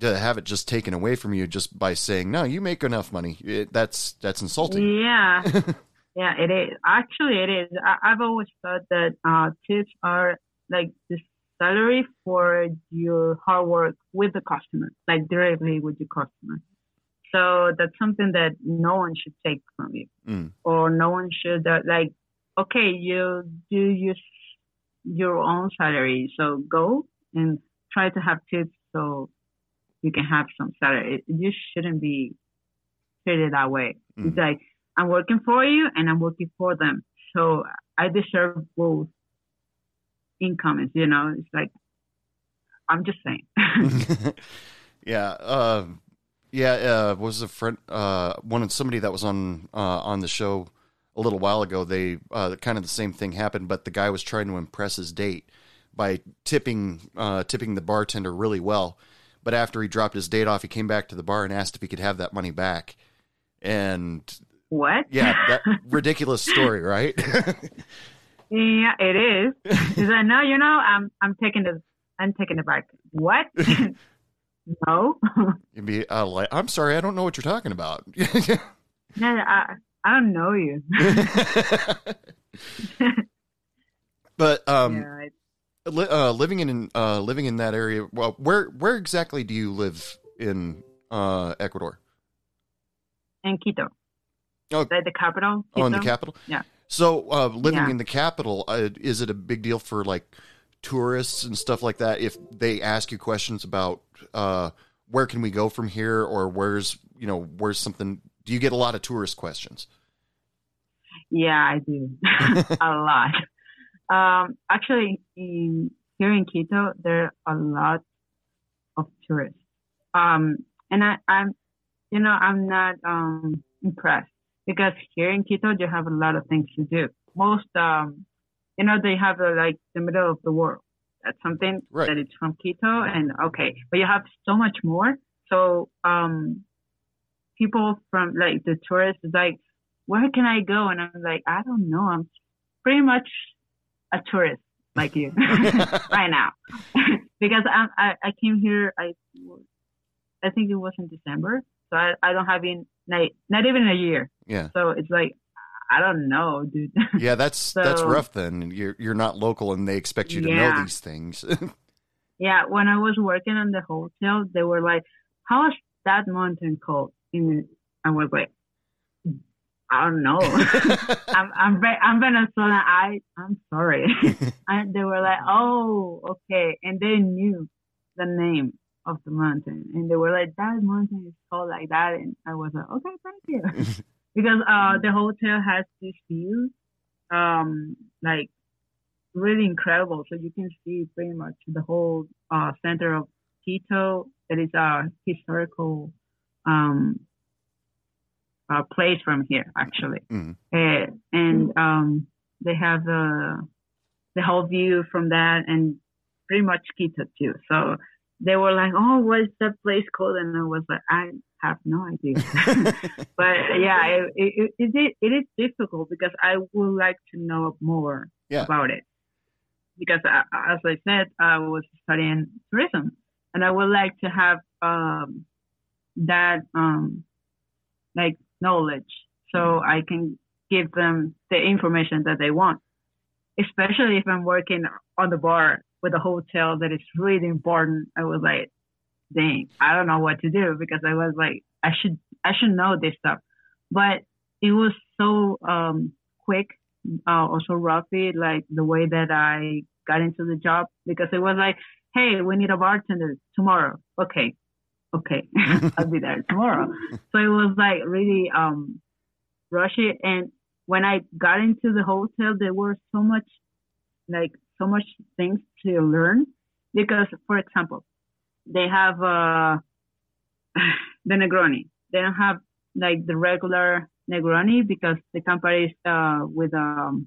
to have it just taken away from you just by saying no, you make enough money. It, that's that's insulting. Yeah, yeah, it is. Actually, it is. I, I've always thought that uh, tips are like the salary for your hard work with the customer, like directly with your customer. So that's something that no one should take from you, Mm. or no one should uh, like. Okay, you do use your own salary, so go and try to have tips so you can have some salary. It, you shouldn't be treated that way. Mm. It's like I'm working for you and I'm working for them, so I deserve both incomes. You know, it's like I'm just saying. yeah, uh, yeah. Uh, was a friend, uh, one of somebody that was on uh, on the show a little while ago. They uh, kind of the same thing happened, but the guy was trying to impress his date by tipping uh, tipping the bartender really well. But after he dropped his date off, he came back to the bar and asked if he could have that money back. And what? yeah, that ridiculous story, right? Yeah, it is. He's like, no, you know, I'm I'm taking the I'm taking it back. What? no. You'd be uh, like, I'm sorry, I don't know what you're talking about. no, I I don't know you. but um, yeah, li- uh, living in uh, living in that area. Well, where where exactly do you live in uh, Ecuador? in Quito. Oh. The capital. Oh, in the capital. Yeah. So, uh, living Yeah. in the capital, uh, is it a big deal for like tourists and stuff like that? If they ask you questions about uh, where can we go from here, or where's you know where's something? Do you get a lot of tourist questions? Yeah, I do a lot. Um, actually, in here in Quito, there are a lot of tourists. Um, and I, I'm, you know, I'm not um impressed because here in Quito you have a lot of things to do. Most, um, you know, they have uh, like the middle of the world. That's something Right. it's from Quito, and okay, but you have so much more. So, um, people from like the tourists is like, where can I go? And I'm like, I don't know. I'm pretty much a tourist like you right now because I, I I came here. I I think it was in December, so I, I don't have in like not even a year. Yeah, So it's like I don't know, dude. yeah, that's that's rough. Then you're you're not local, and they expect you to know these things. yeah, when I was working on the hotel, they were like, "How is that mountain called?" And I was like, "I don't know." I'm I'm I'm Venezuelan. I I'm sorry. and they were like, "Oh, okay," and they knew the name of the mountain, and they were like, "That mountain is called like that," and I was like, "Okay, thank you," because uh the hotel has this view, um, like really incredible, so you can see pretty much the whole uh center of Quito. That is a historical um uh, place from here, actually. Mhm. Uh, and um, they have the the whole view from that, and pretty much Quito too. So they were like, "Oh, what's that place called?" And I was like, "I have no idea." but yeah, it, it, it, it, is difficult because I would like to know more Yeah. about it. Because uh, as I said, I was studying tourism, and I would like to have um, that um, like knowledge so I can give them the information that they want. Especially if I'm working on the bar with a hotel that is really important. I was like, dang, I don't know what to do because I was like, I should, I should know this stuff. But it was so um, quick, uh, also rapid, like the way that I got into the job because it was like, hey, we need a bartender tomorrow. Okay, okay, I'll be there tomorrow. So it was like really um rushy. And when I got into the hotel, there were so much, like so much things to learn because, for example, they have uh the Negroni. They don't have like the regular Negroni because the company is uh with um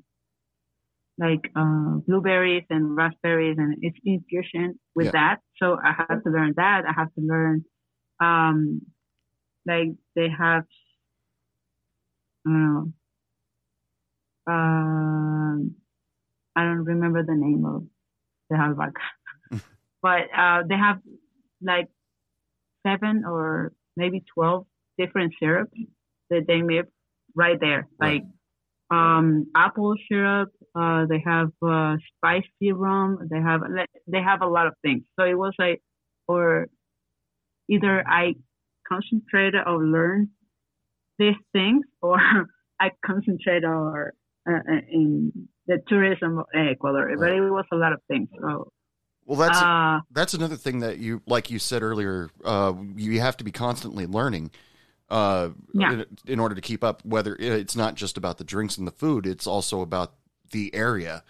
like uh blueberries and raspberries and it's infusion with Yeah. that. So I have to learn that. I have to learn um like they have I don't know um I don't remember the name of the albahaca. but uh, they have like seven or maybe twelve different syrups that they make right there, Right. like um, apple syrup. Uh, they have uh, spicy rum. They have they have a lot of things. So it was like, or either I concentrated or learned these things, or I concentrated or uh, uh, in the tourism of Ecuador. But it was a lot of things. So Well, that's uh, that's another thing that you like you said earlier uh, you have to be constantly learning uh, Yeah. in, in order to keep up whether it's not just about the drinks and the food it's also about the area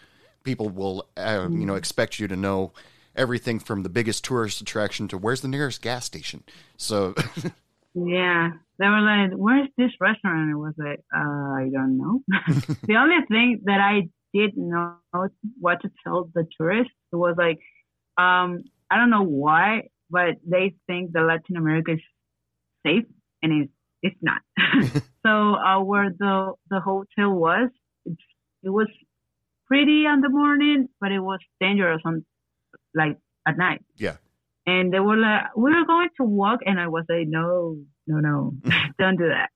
people will uh, you Mm. know expect you to know everything from the biggest tourist attraction to where's the nearest gas station so Yeah, they were like, "Where's this restaurant?" I was like, uh, "I don't know." the only thing that I did know what to tell the tourists It was like, um, I don't know why, but they think that Latin America is safe, and it's it's not. so uh, where the the hotel was, it's, it was pretty in the morning, but it was dangerous on like at night. Yeah. And they were like, "We're going to walk," and I was like, "No, no, no, don't do that."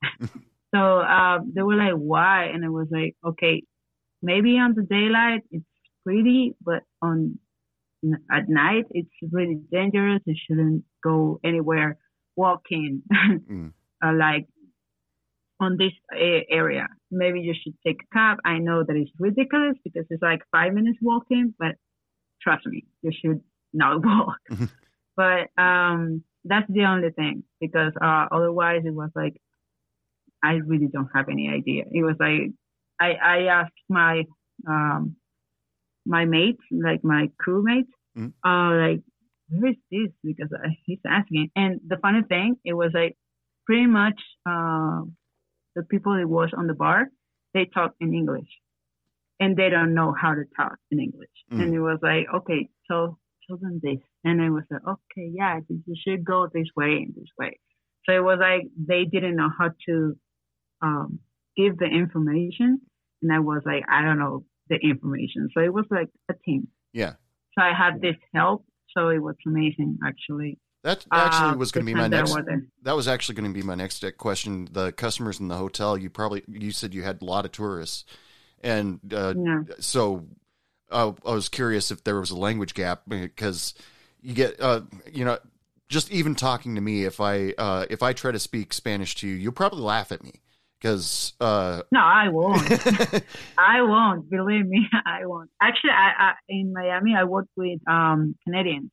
so um, they were like, "Why?" And I was like, "Okay, maybe on the daylight it's pretty, but on at night it's really dangerous. You shouldn't go anywhere walking, Mm. uh, like on this a- area. Maybe you should take a cab. I know that it's ridiculous because it's like five minutes walking, but trust me, you should not walk. but um, that's the only thing because uh, otherwise it was like I really don't have any idea. It was like I I asked my um my mates, like my crewmates, Mm. uh, like where is this? Because I, he's asking. And the funny thing, it was like pretty much uh, the people that was on the bar, they talk in English, and they don't know how to talk in English. Mm. And it was like, okay, so tell them this, and I was like, okay, yeah, you should go this way and this way. So it was like they didn't know how to um, give the information, and I was like, I don't know the information. So it was like a team. yeah So I had this help. So it was amazing, actually. that actually Uh, was going to be my time that I next that was actually going to be my next question the customers in the hotel you probably you said you had a lot of tourists and uh, Yeah. so uh, I was curious if there was a language gap because you get uh, you know just even talking to me if I uh, if I try to speak Spanish to you you'll probably laugh at me because uh, No, I won't. I won't. Believe me, I won't. Actually, I, I in Miami, I worked with um Canadians,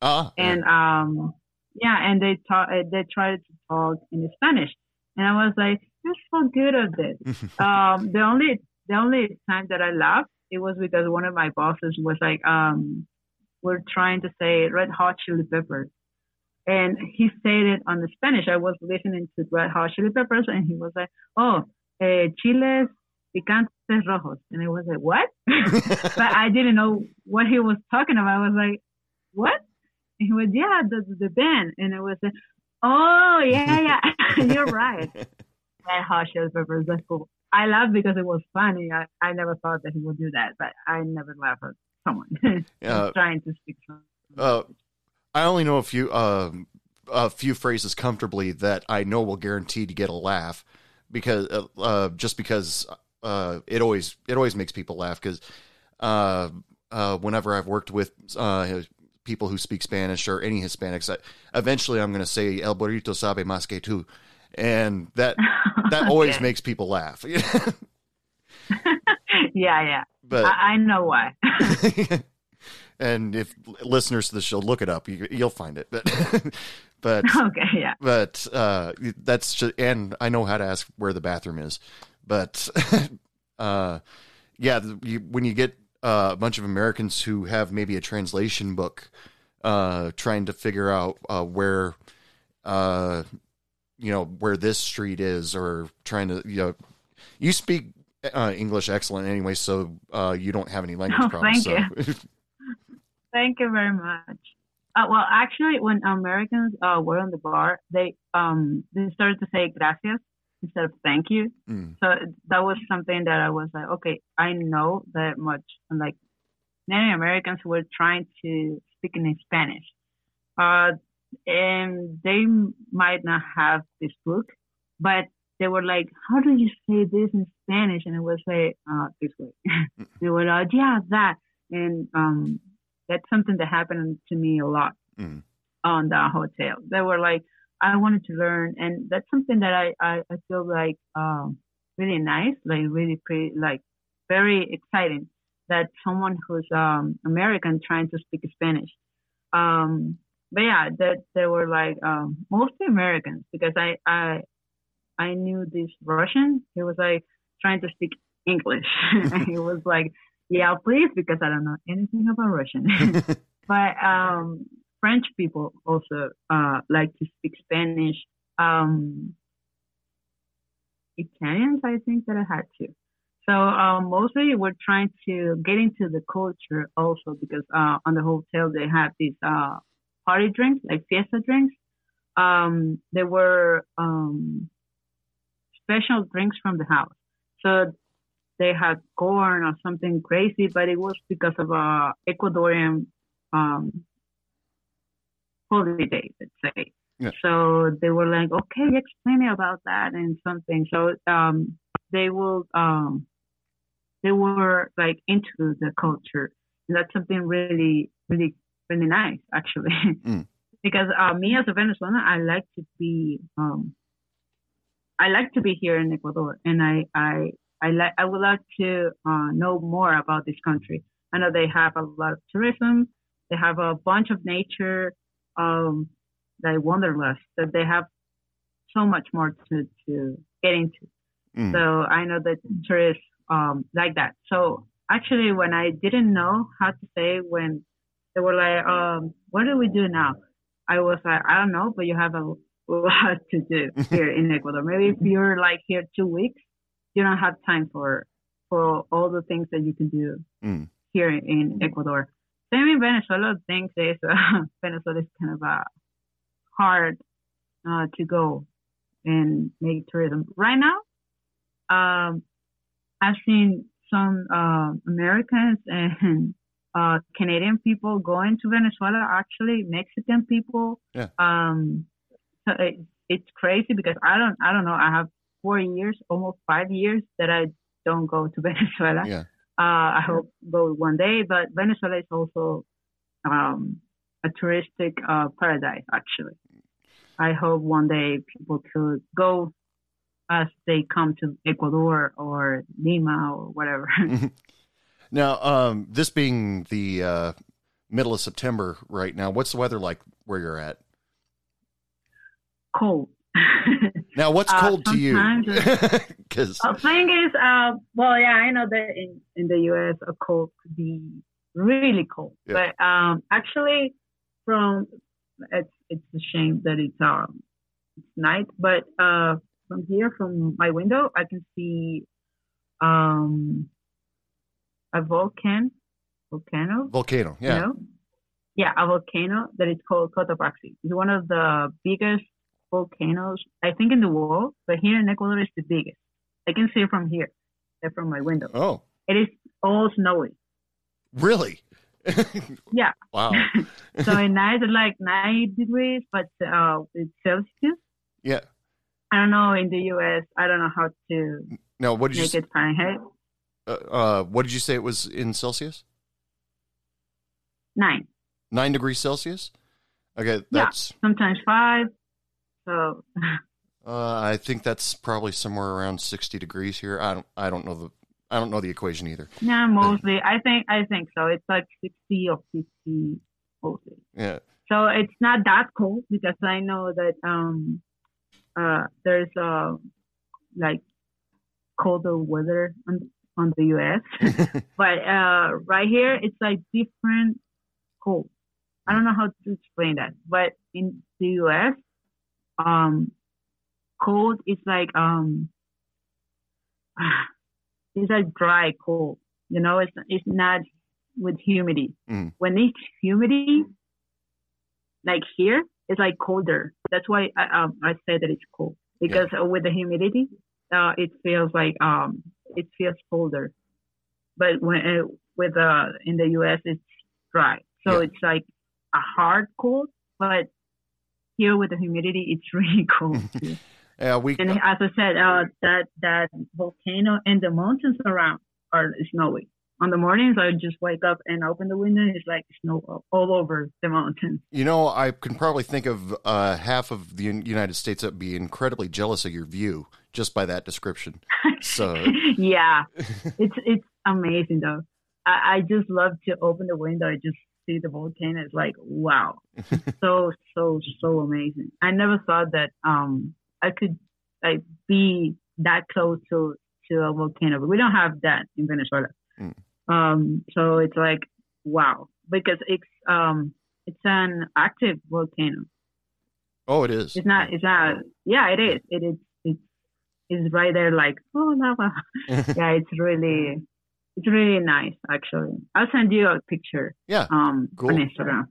ah, and um yeah, and they talk. uh, They tried to talk in Spanish, and I was like, "You're so good at this." um, the only the only time that I laughed it was because one of my bosses was like, um, we're trying to say red hot chili peppers. And he said it on the Spanish. I was listening to Red Hot Chili Peppers, and he was like, "Oh, eh, chiles picantes rojos," and I was like, "What?" but I didn't know what he was talking about. I was like, "What?" And he was, "Yeah, the the band," and I was like, "Oh, yeah, yeah, you're right." Red Hot Chili Peppers, that's cool. I laughed because it was funny. I, I never thought that he would do that, but I never laugh at someone Yeah. trying to speak. uh, I only know a few uh, a few phrases comfortably that I know will guarantee to get a laugh because uh, uh, just because uh, it always it always makes people laugh because uh, uh, whenever I've worked with uh, people who speak Spanish or any Hispanics, I, eventually I'm going to say El burrito sabe más que tú, and that that always Okay. makes people laugh. yeah, yeah. but I, I know why. And if listeners to the show look it up, you, you'll find it. But but okay, yeah. but uh, that's just, and I know how to ask where the bathroom is, but uh, yeah, you, when you get uh, a bunch of Americans who have maybe a translation book, uh, trying to figure out uh, where, uh, you know, where this street is, or trying to, you know, you speak uh, English excellent anyway, so uh, you don't have any language Oh, problems. thank so. Thank you very much. Uh, well, actually, when Americans uh, were on the bar, they um they started to say gracias instead of thank you. Mm. So that was something that I was like, okay, I know that much. And like many Americans were trying to speak in Spanish. Uh, and they might not have this book, but they were like, "How do you say this in Spanish?" And it was like, uh, "This way." they were like, "Yeah, that," and um, that's something that happened to me a lot Mhm. on the hotel. They were like, "I wanted to learn," and that's something that I I, I feel like um, really nice, like really pretty, like very exciting that someone who's um, American trying to speak Spanish. Um, but yeah, that they were like um, mostly Americans because I I I knew this Russian. He was like trying to speak English, and he was like, "Yeah, please," because I don't know anything about Russian. but um, French people also uh, like to speak Spanish. Um, Italians, I think that I had to. So um, mostly we're trying to get into the culture also because uh, on the hotel they have these uh, party drinks, like fiesta drinks. Um, they were um, special drinks from the house. So they had corn or something crazy, but it was because of a Ecuadorian um, holiday, let's say. Yeah. So they were like, okay, explain me about that and something. So um, they will, um, they were like into the culture. And that's something really, really, really nice, actually. Mm. because uh, me as a Venezuelan, I like to be, um, I like to be here in Ecuador, and I, I, I like, I would like to uh, know more about this country. I know they have a lot of tourism. They have a bunch of nature, um, like wanderlust. That they have so much more to to get into. Mm. So I know that tourists um, like that. So actually, when I didn't know how to say when they were like, um, "What do we do now?" I was like, "I don't know," but you have a lot to do here in Ecuador. Maybe if you're like here two weeks, you don't have time for for all the things that you can do Mm. here in Ecuador. Same in Venezuela. Things is uh, Venezuela is kind of uh, hard uh, to go and make tourism right now. Um, I've seen some uh, Americans and uh, Canadian people going to Venezuela. Actually, Mexican people. Yeah. Um, so it, it's crazy because I don't. I don't know. I have four years, almost five years that I don't go to Venezuela. Yeah. Uh, I hope go one day, but Venezuela is also um, a touristic uh, paradise. Actually, I hope one day people could go as they come to Ecuador or Lima or whatever. Now, um, this being the uh, middle of September right now, what's the weather like where you're at? Cold. Now, what's Uh, cold to you? Because The thing is, uh, well, yeah, I know that in, in the U.S. a cold could be really cold, Yeah. but um, actually, from it's it's a shame that it's um it's night, but uh, from here, from my window, I can see um a volcano, volcano, volcano, yeah, you know? Yeah, a volcano that is called Cotopaxi. It's one of the biggest volcanoes, I think, in the world. But here in Ecuador, is the biggest. I can see it from here, uh, from my window. Oh, It is all snowy. really? Yeah. wow. So in night, it's like 90 degrees, but uh, it's Celsius. Yeah. I don't know in the U.S. I don't know how to Now, what did you? make it Fahrenheit. Uh, uh, what did you say it was in Celsius? Nine, Nine degrees Celsius. Okay, that's. sometimes five. So Uh, I think that's probably somewhere around sixty degrees here. I don't. I don't know the. I don't know the equation either. yeah, mostly. I think I think so. It's like 60 or 50 mostly. Yeah. So it's not that cold because I know that um uh there's uh like colder weather on on the US. but uh right here it's like different cold. I don't know how to explain that. But in the US um cold is like um it's like dry cold. You know, it's it's not with humidity. Mm. When it's humidity, like here, it's like colder. That's why I um I say that it's cold because uh, with the humidity, uh, it feels like um it feels colder. But when uh, with uh in the U.S. it's dry, so Yeah. it's like a hard cold, but here with the humidity, it's really cold. Yeah, we. and as I said, uh, that that volcano and the mountains around are snowy. On the mornings, I would just wake up and open the window, and it's like snow all- over the mountains. You know, I can probably think of uh, half of the United States that would be incredibly jealous of your view just by that description. So, yeah, it's it's amazing though. I, I just love to open the window and just see the volcano. is like wow, so so so amazing. I never thought that um I could like be that close to to a volcano, but we don't have that in Venezuela. Mm. Um, so it's like wow because it's um it's an active volcano. oh, it is. It's not. It's not. Yeah, it is. It is. It's it's right there. Like oh lava. yeah, it's really it's really nice actually. I'll send you a picture Yeah, um Cool. on Instagram.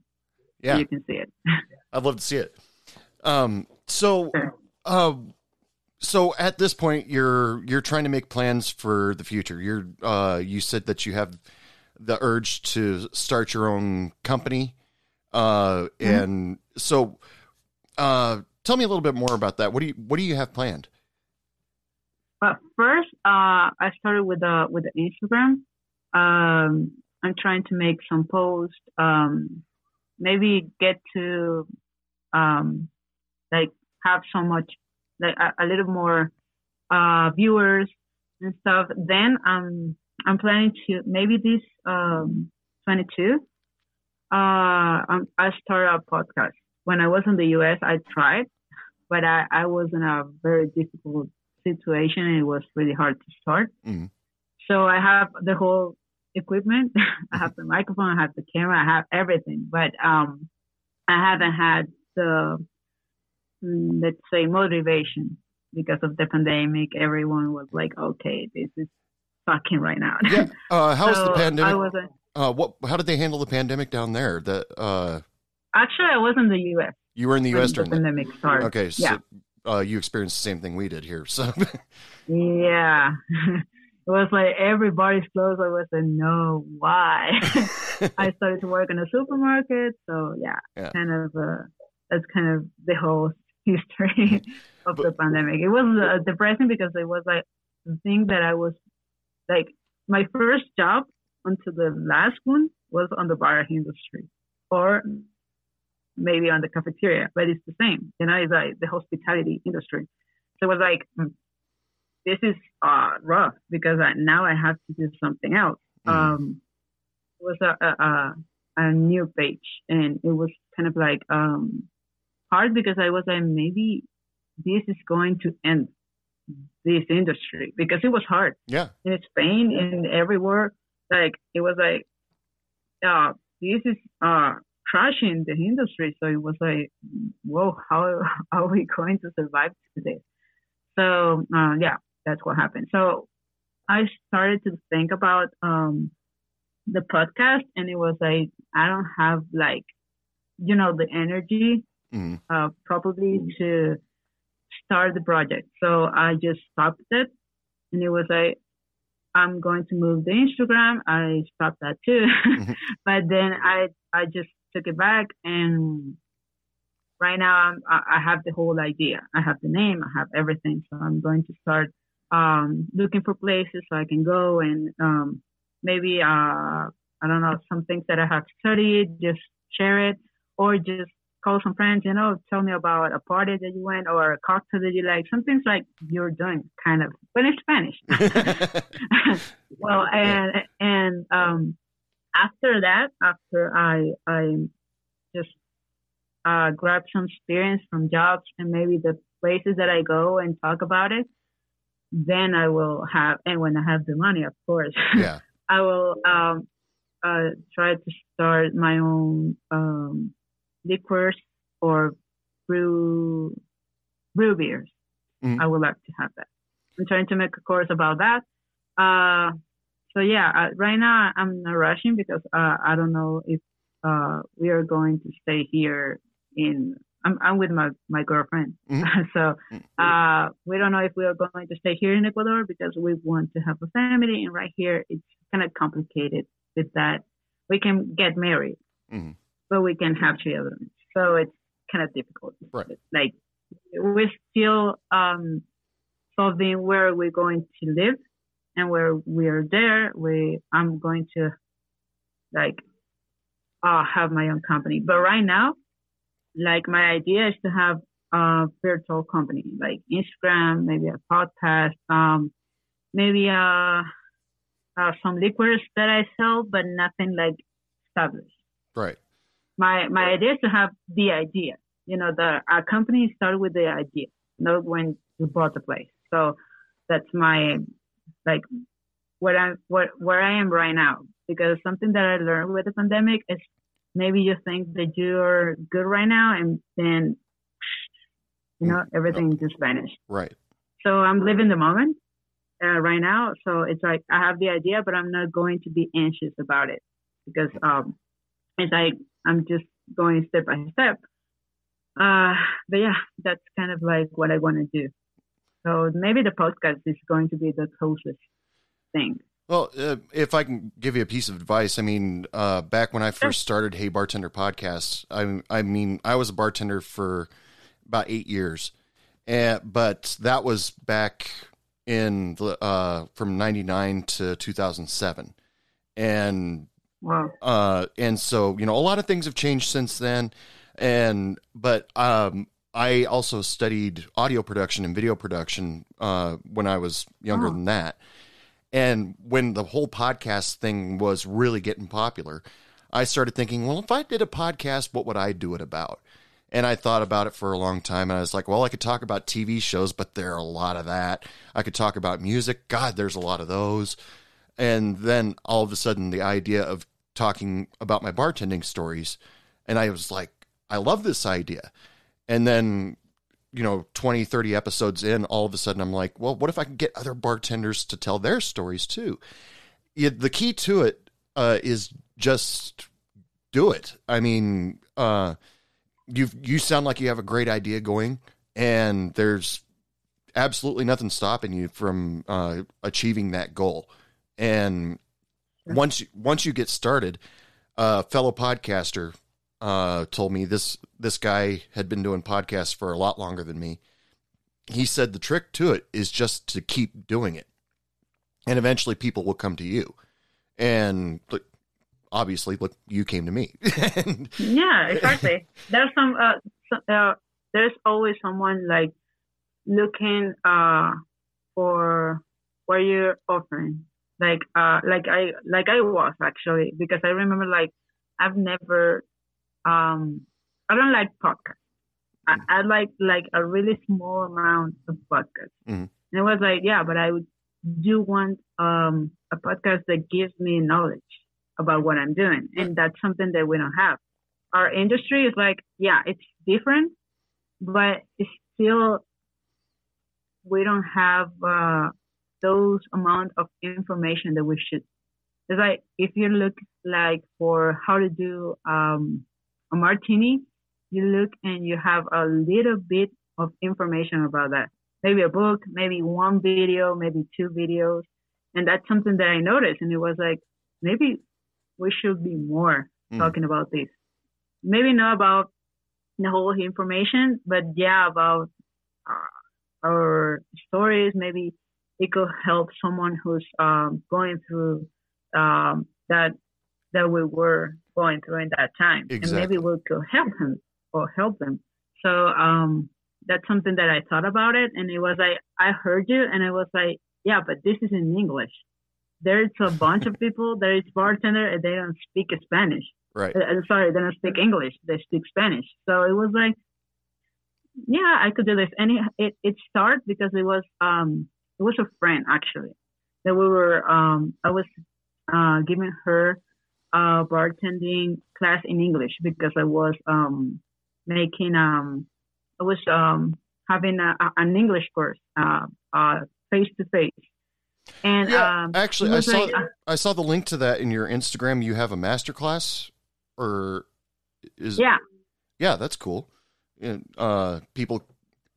yeah. so you can see it. I'd love to see it. Um, so, Sure. uh, so at this point, you're you're trying to make plans for the future. You're uh, you said that you have the urge to start your own company, uh, and so uh, tell me a little bit more about that. What do you what do you have planned? But first, uh, I started with the with the Instagram. Um, I'm trying to make some posts. Um, maybe get to um, like have so much like a, a little more uh, viewers and stuff. Then I'm I'm planning to maybe this um, 22. Uh, I'm, I started a podcast. When I was in the U.S., I tried, but I, I was in a very difficult situation it was really hard to start. Mhm. So I have the whole equipment. I have the microphone, I have the camera, I have everything, but um, I haven't had the mm, let's say motivation because of the pandemic. Everyone was like, "Okay, this is fucking right now." Yeah. Uh, how's So the pandemic? I wasn't uh, what? How did they handle the pandemic down there? That uh, actually. I was in the U.S. you were in the U.S. the during that. pandemic started. Okay, so Yeah. Uh, you experienced the same thing we did here. So, Yeah. it was like everybody's closed. I was like, no, why? I started to work in a supermarket. So yeah, Yeah. kind of, uh, that's kind of the whole history of But- the pandemic. It was uh, depressing because it was like the thing that I was like, my first job until the last one was on the bar industry or maybe on the cafeteria, but it's the same. You know, it's like the hospitality industry. So it was like, mm, this is uh, rough because I, now I have to do something else. Mhm. Um, it was a, a, a, a new page and it was kind of like um, hard because I was like, maybe this is going to end this industry because it was hard yeah, in Spain and everywhere. Like it was like, uh, this is uh crashing the industry. So it was like, whoa, how are we going to survive today? So uh, yeah, that's what happened. So I started to think about um the podcast, and it was like I don't have like, you know, the energy Mhm. uh, probably to start the project. So I just stopped it, and it was like I'm going to move the Instagram. I stopped that too, but then I I just took it back, and right now I'm, I have the whole idea. I have the name. I have everything. So I'm going to start um, looking for places so I can go and um, maybe uh, I don't know some things that I have studied, just share it, or just call some friends. You know, tell me about a party that you went or a cocktail that you like. Some things like you're doing, kind of, but in Spanish. well, and and um, after that, after I I just uh, grab some experience from jobs and maybe the places that I go and talk about it, then I will have, and when I have the money, of course, yeah, I will um, uh, try to start my own um, liquors or brew brew beers. Mhm. I would like to have that. I'm trying to make a course about that. Uh, so yeah, uh, right now I'm not rushing because uh, I don't know if uh, we are going to stay here in. I'm, I'm with my, my girlfriend, Mhm. so uh, we don't know if we are going to stay here in Ecuador because we want to have a family, and right here it's kind of complicated with that. We can get married, Mhm. but we can have children. So it's kind of difficult. Right. Like we're still um, solving where we're going to live and where we're there. We I'm going to like uh, have my own company. But right now, like my idea is to have a virtual company, like Instagram, maybe a podcast, um, maybe uh, uh, some liquors that I sell, but nothing like established. Right. My my idea is to have the idea. You know, the our company started with the idea, not when you bought the place. So that's my like where I where where I am right now. Because something that I learned with the pandemic is maybe you think that you're good right now, and then you know everything just vanished. Right. So I'm living the moment uh, right now. So it's like I have the idea, but I'm not going to be anxious about it because um, it's like I'm just going step by step. Uh, but yeah, that's kind of like what I want to do. So maybe the podcast is going to be the closest thing. Well, uh, if I can give you a piece of advice, I mean, uh, back when I first started Hey Bartender podcast, I, I mean, I was a bartender for about eight years, and but that was back in the, uh, from '99 to 2007, and Wow. uh, and so you know a lot of things have changed since then, and but um, I also studied audio production and video production uh, when I was younger Oh. than that. And when the whole podcast thing was really getting popular, I started thinking, well, if I did a podcast, what would I do it about? And I thought about it for a long time. And I was like, well, I could talk about TV shows, but there are a lot of that. I could talk about music. God, there's a lot of those. And then all of a sudden, the idea of talking about my bartending stories. And I was like, I love this idea. And then, you know, 20, 30 episodes in, all of a sudden I'm like, well, what if I can get other bartenders to tell their stories too? Yeah, the key to it uh, is just do it. I mean, uh, you you sound like you have a great idea going, and there's absolutely nothing stopping you from uh, achieving that goal. And once you, once you get started, a fellow podcaster uh, told me this this guy had been doing podcasts for a lot longer than me. He said the trick to it is just to keep doing it, and eventually people will come to you. And look, obviously, look, you came to me. Yeah, exactly. there's some, uh, so, uh, there's always someone like looking uh for what you're offering. Like, uh, like I, like I was actually because I remember like I've never, um, I don't like podcasts. I, I like like a really small amount of podcasts. Mhm. And it was like, yeah, but I would do want um a podcast that gives me knowledge about what I'm doing, and that's something that we don't have. Our industry is like, yeah, it's different, but it's still we don't have uh, those amount of information that we should. It's like if you look like for how to do um, a martini, you look and you have a little bit of information about that. Maybe a book, maybe one video, maybe two videos, and that's something that I noticed, and it was like maybe we should be more Mm. talking about this. Maybe not about the whole information, but yeah, about uh, our stories. Maybe it could help someone who's um, going through um, that that we were going through in that time, Exactly. and maybe we could help him or help them. So um, that's something that I thought about it, and it was like I heard you, and I was like, yeah, but this is in English. There's a bunch of people. There is bartender, and they don't speak Spanish. right. Uh, uh, sorry, they don't speak English. They speak Spanish. So it was like, yeah, I could do this. And it it, it started because it was um it was a friend actually that we were um I was uh giving her a bartending class in English because I was um making um I was um having a, a- an English course uh uh face to face. And Yeah, um actually, I saw like, uh, I saw the link to that in your Instagram. You have a master class, or is yeah. yeah, that's cool. And, uh, people,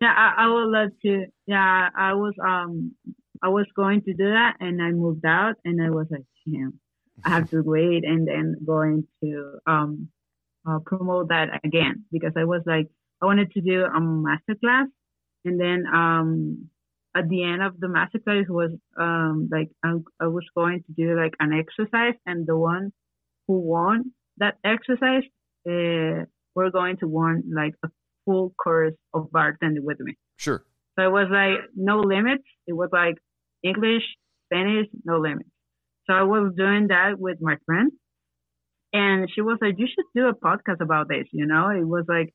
Yeah, I, I would love to. Yeah, I was um I was going to do that, and I moved out, and I was like, damn, I have to wait and then going to um uh, promote that again because I was like, I wanted to do a master class. And then um, at the end of the master class was um, like, I, I was going to do like an exercise. And the one who won that exercise, uh, we're going to won like a full course of bartending with me. Sure. So it was like no limits. It was like English, Spanish, no limits. So I was doing that with my friend. And she was like, you should do a podcast about this. You know, it was like,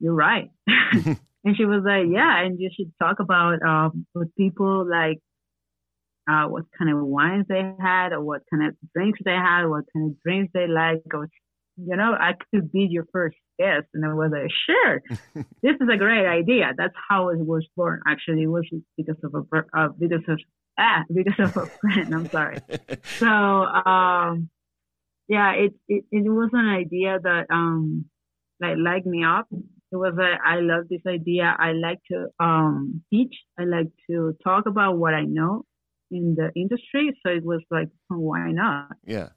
you're right. and she was like, yeah, and you should talk about um, with people like uh, what kind of wines they had or what kind of drinks they had, what kind of drinks they like, or, you know, I could be your first guest. And I was like, sure, this is a great idea. That's how it was born. Actually, it was because of a, uh, because of, ah, because of a friend. I'm sorry. So, um, yeah, it, it, it was an idea that, um, like, light me up. It was like, I love this idea. I like to, um, teach. I like to talk about what I know in the industry. So it was like, why not? Yeah.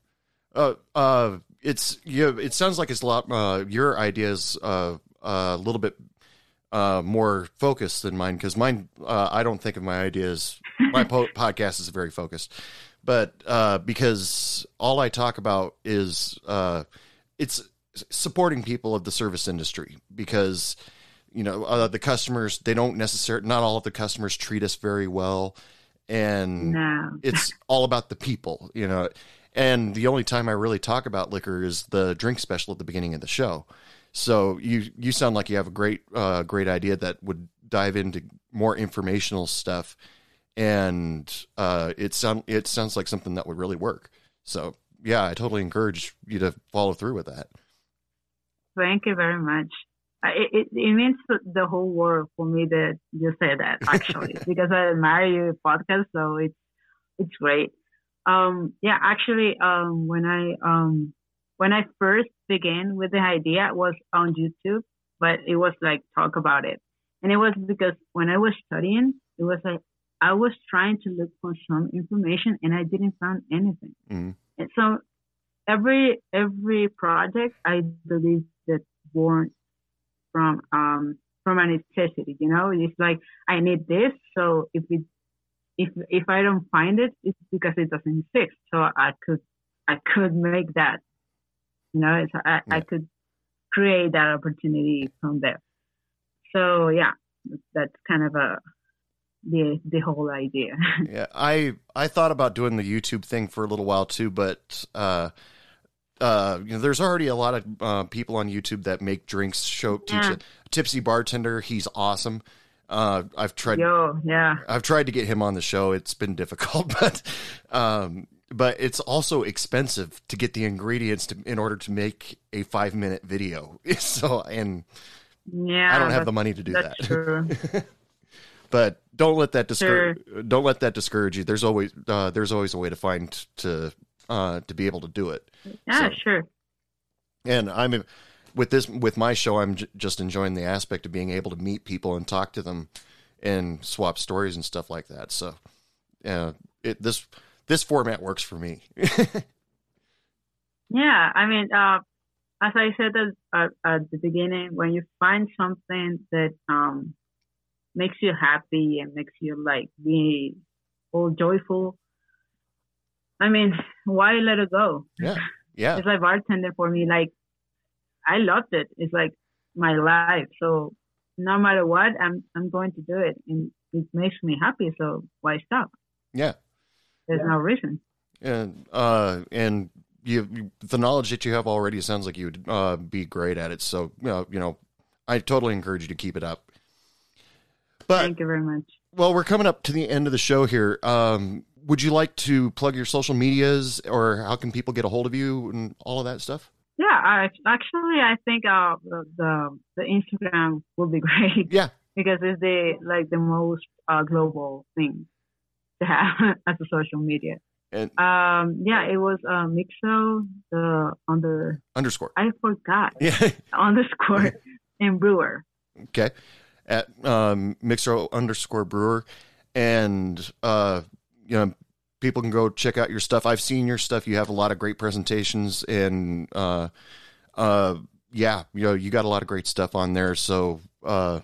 Uh, uh, it's you. It sounds like it's a lot. Uh, your ideas uh, a little bit uh, more focused than mine because mine. Uh, I don't think of my ideas. My po- podcast is very focused, but uh, because all I talk about is uh, it's supporting people of the service industry because you know uh, the customers they don't necessarily not all of the customers treat us very well and No. it's all about the people you know and the only time i really talk about liquor is the drink special at the beginning of the show so you you sound like you have a great uh, great idea that would dive into more informational stuff and uh, it sound it sounds like something that would really work so yeah i totally encourage you to follow through with that Thank you very much. It, it, it means the whole world for me that you say that actually because I admire your podcast, so it's it's great. Um, yeah, actually, um, when I um, when I first began with the idea, it was on YouTube, but it was like talk about it, and it was because when I was studying, it was like I was trying to look for some information and I didn't find anything. Mhm. And so every every project I believe that born from um from a necessity, you know, it's like I need this, so if it if if I don't find it, it's because it doesn't exist. So I could I could make that, you know, it's, I I could create that opportunity from there. So yeah, that's kind of a the the whole idea. yeah i i thought about doing the youtube thing for a little while too but uh uh you know there's already a lot of uh, people on youtube that make drinks show teach Yeah. it tipsy bartender he's awesome uh i've tried Yo, yeah. I've tried to get him on the show. It's been difficult, but um, but it's also expensive to get the ingredients to, in order to make a five minute video. So and Yeah. I don't have the money to do that. true. But don't let that discourage. Don't let that discourage you. There's always uh, there's always a way to find to uh, to be able to do it. Yeah, So- sure. And I'm with this with my show. I'm j- just enjoying the aspect of being able to meet people and talk to them and swap stories and stuff like that. So, uh, it this this format works for me. Yeah, I mean, uh, as I said at, at, at the beginning, when you find something that um, makes you happy and makes you like be all joyful, I mean, why let it go? yeah, yeah, It's like bartending for me. Like, I loved it. It's like my life. So no matter what, I'm I'm going to do it, and it makes me happy. So why stop? yeah. There's no reason. And uh, and you, you the knowledge that you have already sounds like you would uh, be great at it. So uh, you know, I totally encourage you to keep it up. But Thank you very much. well, we're coming up to the end of the show here. Um, would you like to plug your social medias, or how can people get a hold of you and all of that stuff? Yeah, I, actually, I think uh, the, the the Instagram will be great Yeah, because it's the like the most uh, global thing to have as a social media. and Um, yeah, it was uh, Mixo the under underscore. I forgot Yeah. underscore and Brewer. Okay. At um, Mixo underscore brewer. And, uh, you know, people can go check out your stuff. I've seen your stuff. You have a lot of great presentations. And uh, uh, yeah, you know, you got a lot of great stuff on there. So, uh,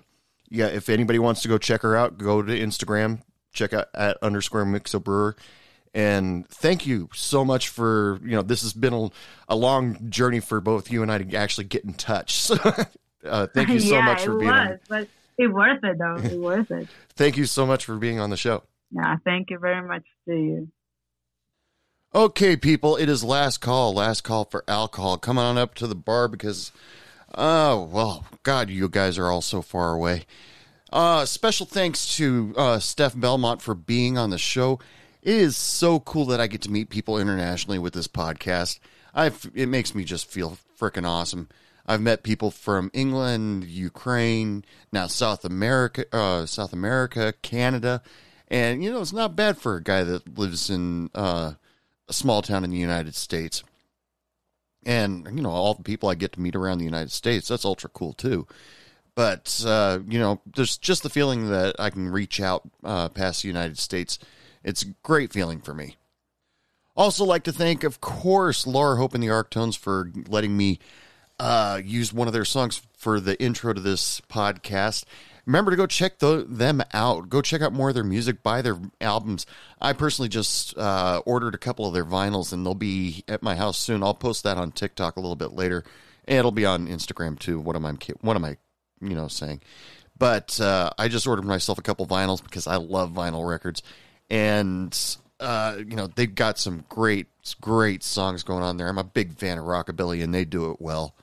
yeah, if anybody wants to go check her out, go to Instagram, check out at underscore Mixo Brewer. And thank you so much for, you know, this has been a, a long journey for both you and I to actually get in touch. So, uh, thank you so yeah, much for it being was, on. but it worth it though. It worth it. Thank you so much for being on the show. Yeah, thank you very much to you. Okay, people, it is last call. Last call for alcohol. Come on up to the bar because, oh, well, God, you guys are all so far away. Uh, special thanks to uh, Steph Belmont for being on the show. It is so cool that I get to meet people internationally with this podcast. I it makes me just feel freaking awesome. I've met people from England, Ukraine, now South America, uh, South America, Canada, and you know it's not bad for a guy that lives in uh, a small town in the United States. And you know all the people I get to meet around the United States, that's ultra cool too. But uh, you know, there's just the feeling that I can reach out uh, past the United States. It's a great feeling for me. Also, like to thank, of course, Lara Hope and the Ark-Tones for letting me uh, use one of their songs for the intro to this podcast. Remember to go check the, them out. Go check out more of their music, buy their albums. I personally just uh, ordered a couple of their vinyls, and they'll be at my house soon. I'll post that on TikTok a little bit later, and it'll be on Instagram too. What am I? What am I? You know, saying. But uh, I just ordered myself a couple vinyls because I love vinyl records, and uh, you know they've got some great, great songs going on there. I'm a big fan of rockabilly, and they do it well.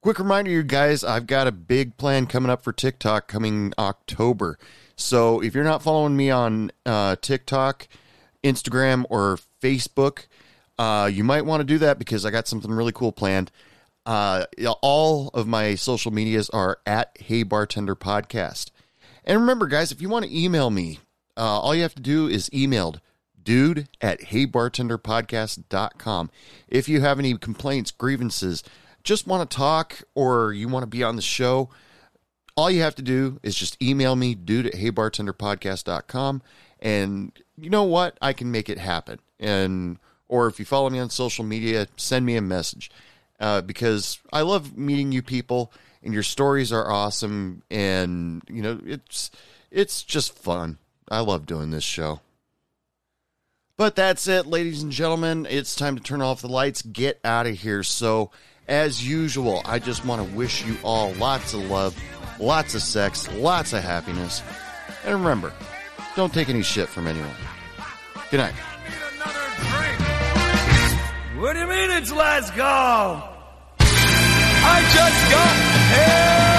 Quick reminder, you guys, I've got a big plan coming up for TikTok coming October. So if you're not following me on uh, TikTok, Instagram, or Facebook, uh, you might want to do that because I got something really cool planned. Uh, all of my social medias are at Hey Bartender Podcast. And remember, guys, if you want to email me, uh, all you have to do is emailed dude at heybartenderpodcast.com. If you have any complaints, grievances, just want to talk, or you want to be on the show, all you have to do is just email me, dude at heybartenderpodcast.com. And you know what? I can make it happen. And or if you follow me on social media, send me a message. Uh, because I love meeting you people and your stories are awesome and you know it's it's just fun. I love doing this show. But that's it, ladies and gentlemen. It's time to turn off the lights, get out of here. So, as usual, I just want to wish you all lots of love, lots of sex, lots of happiness. And remember, don't take any shit from anyone. Good night. What do you mean it's last call? I just got here.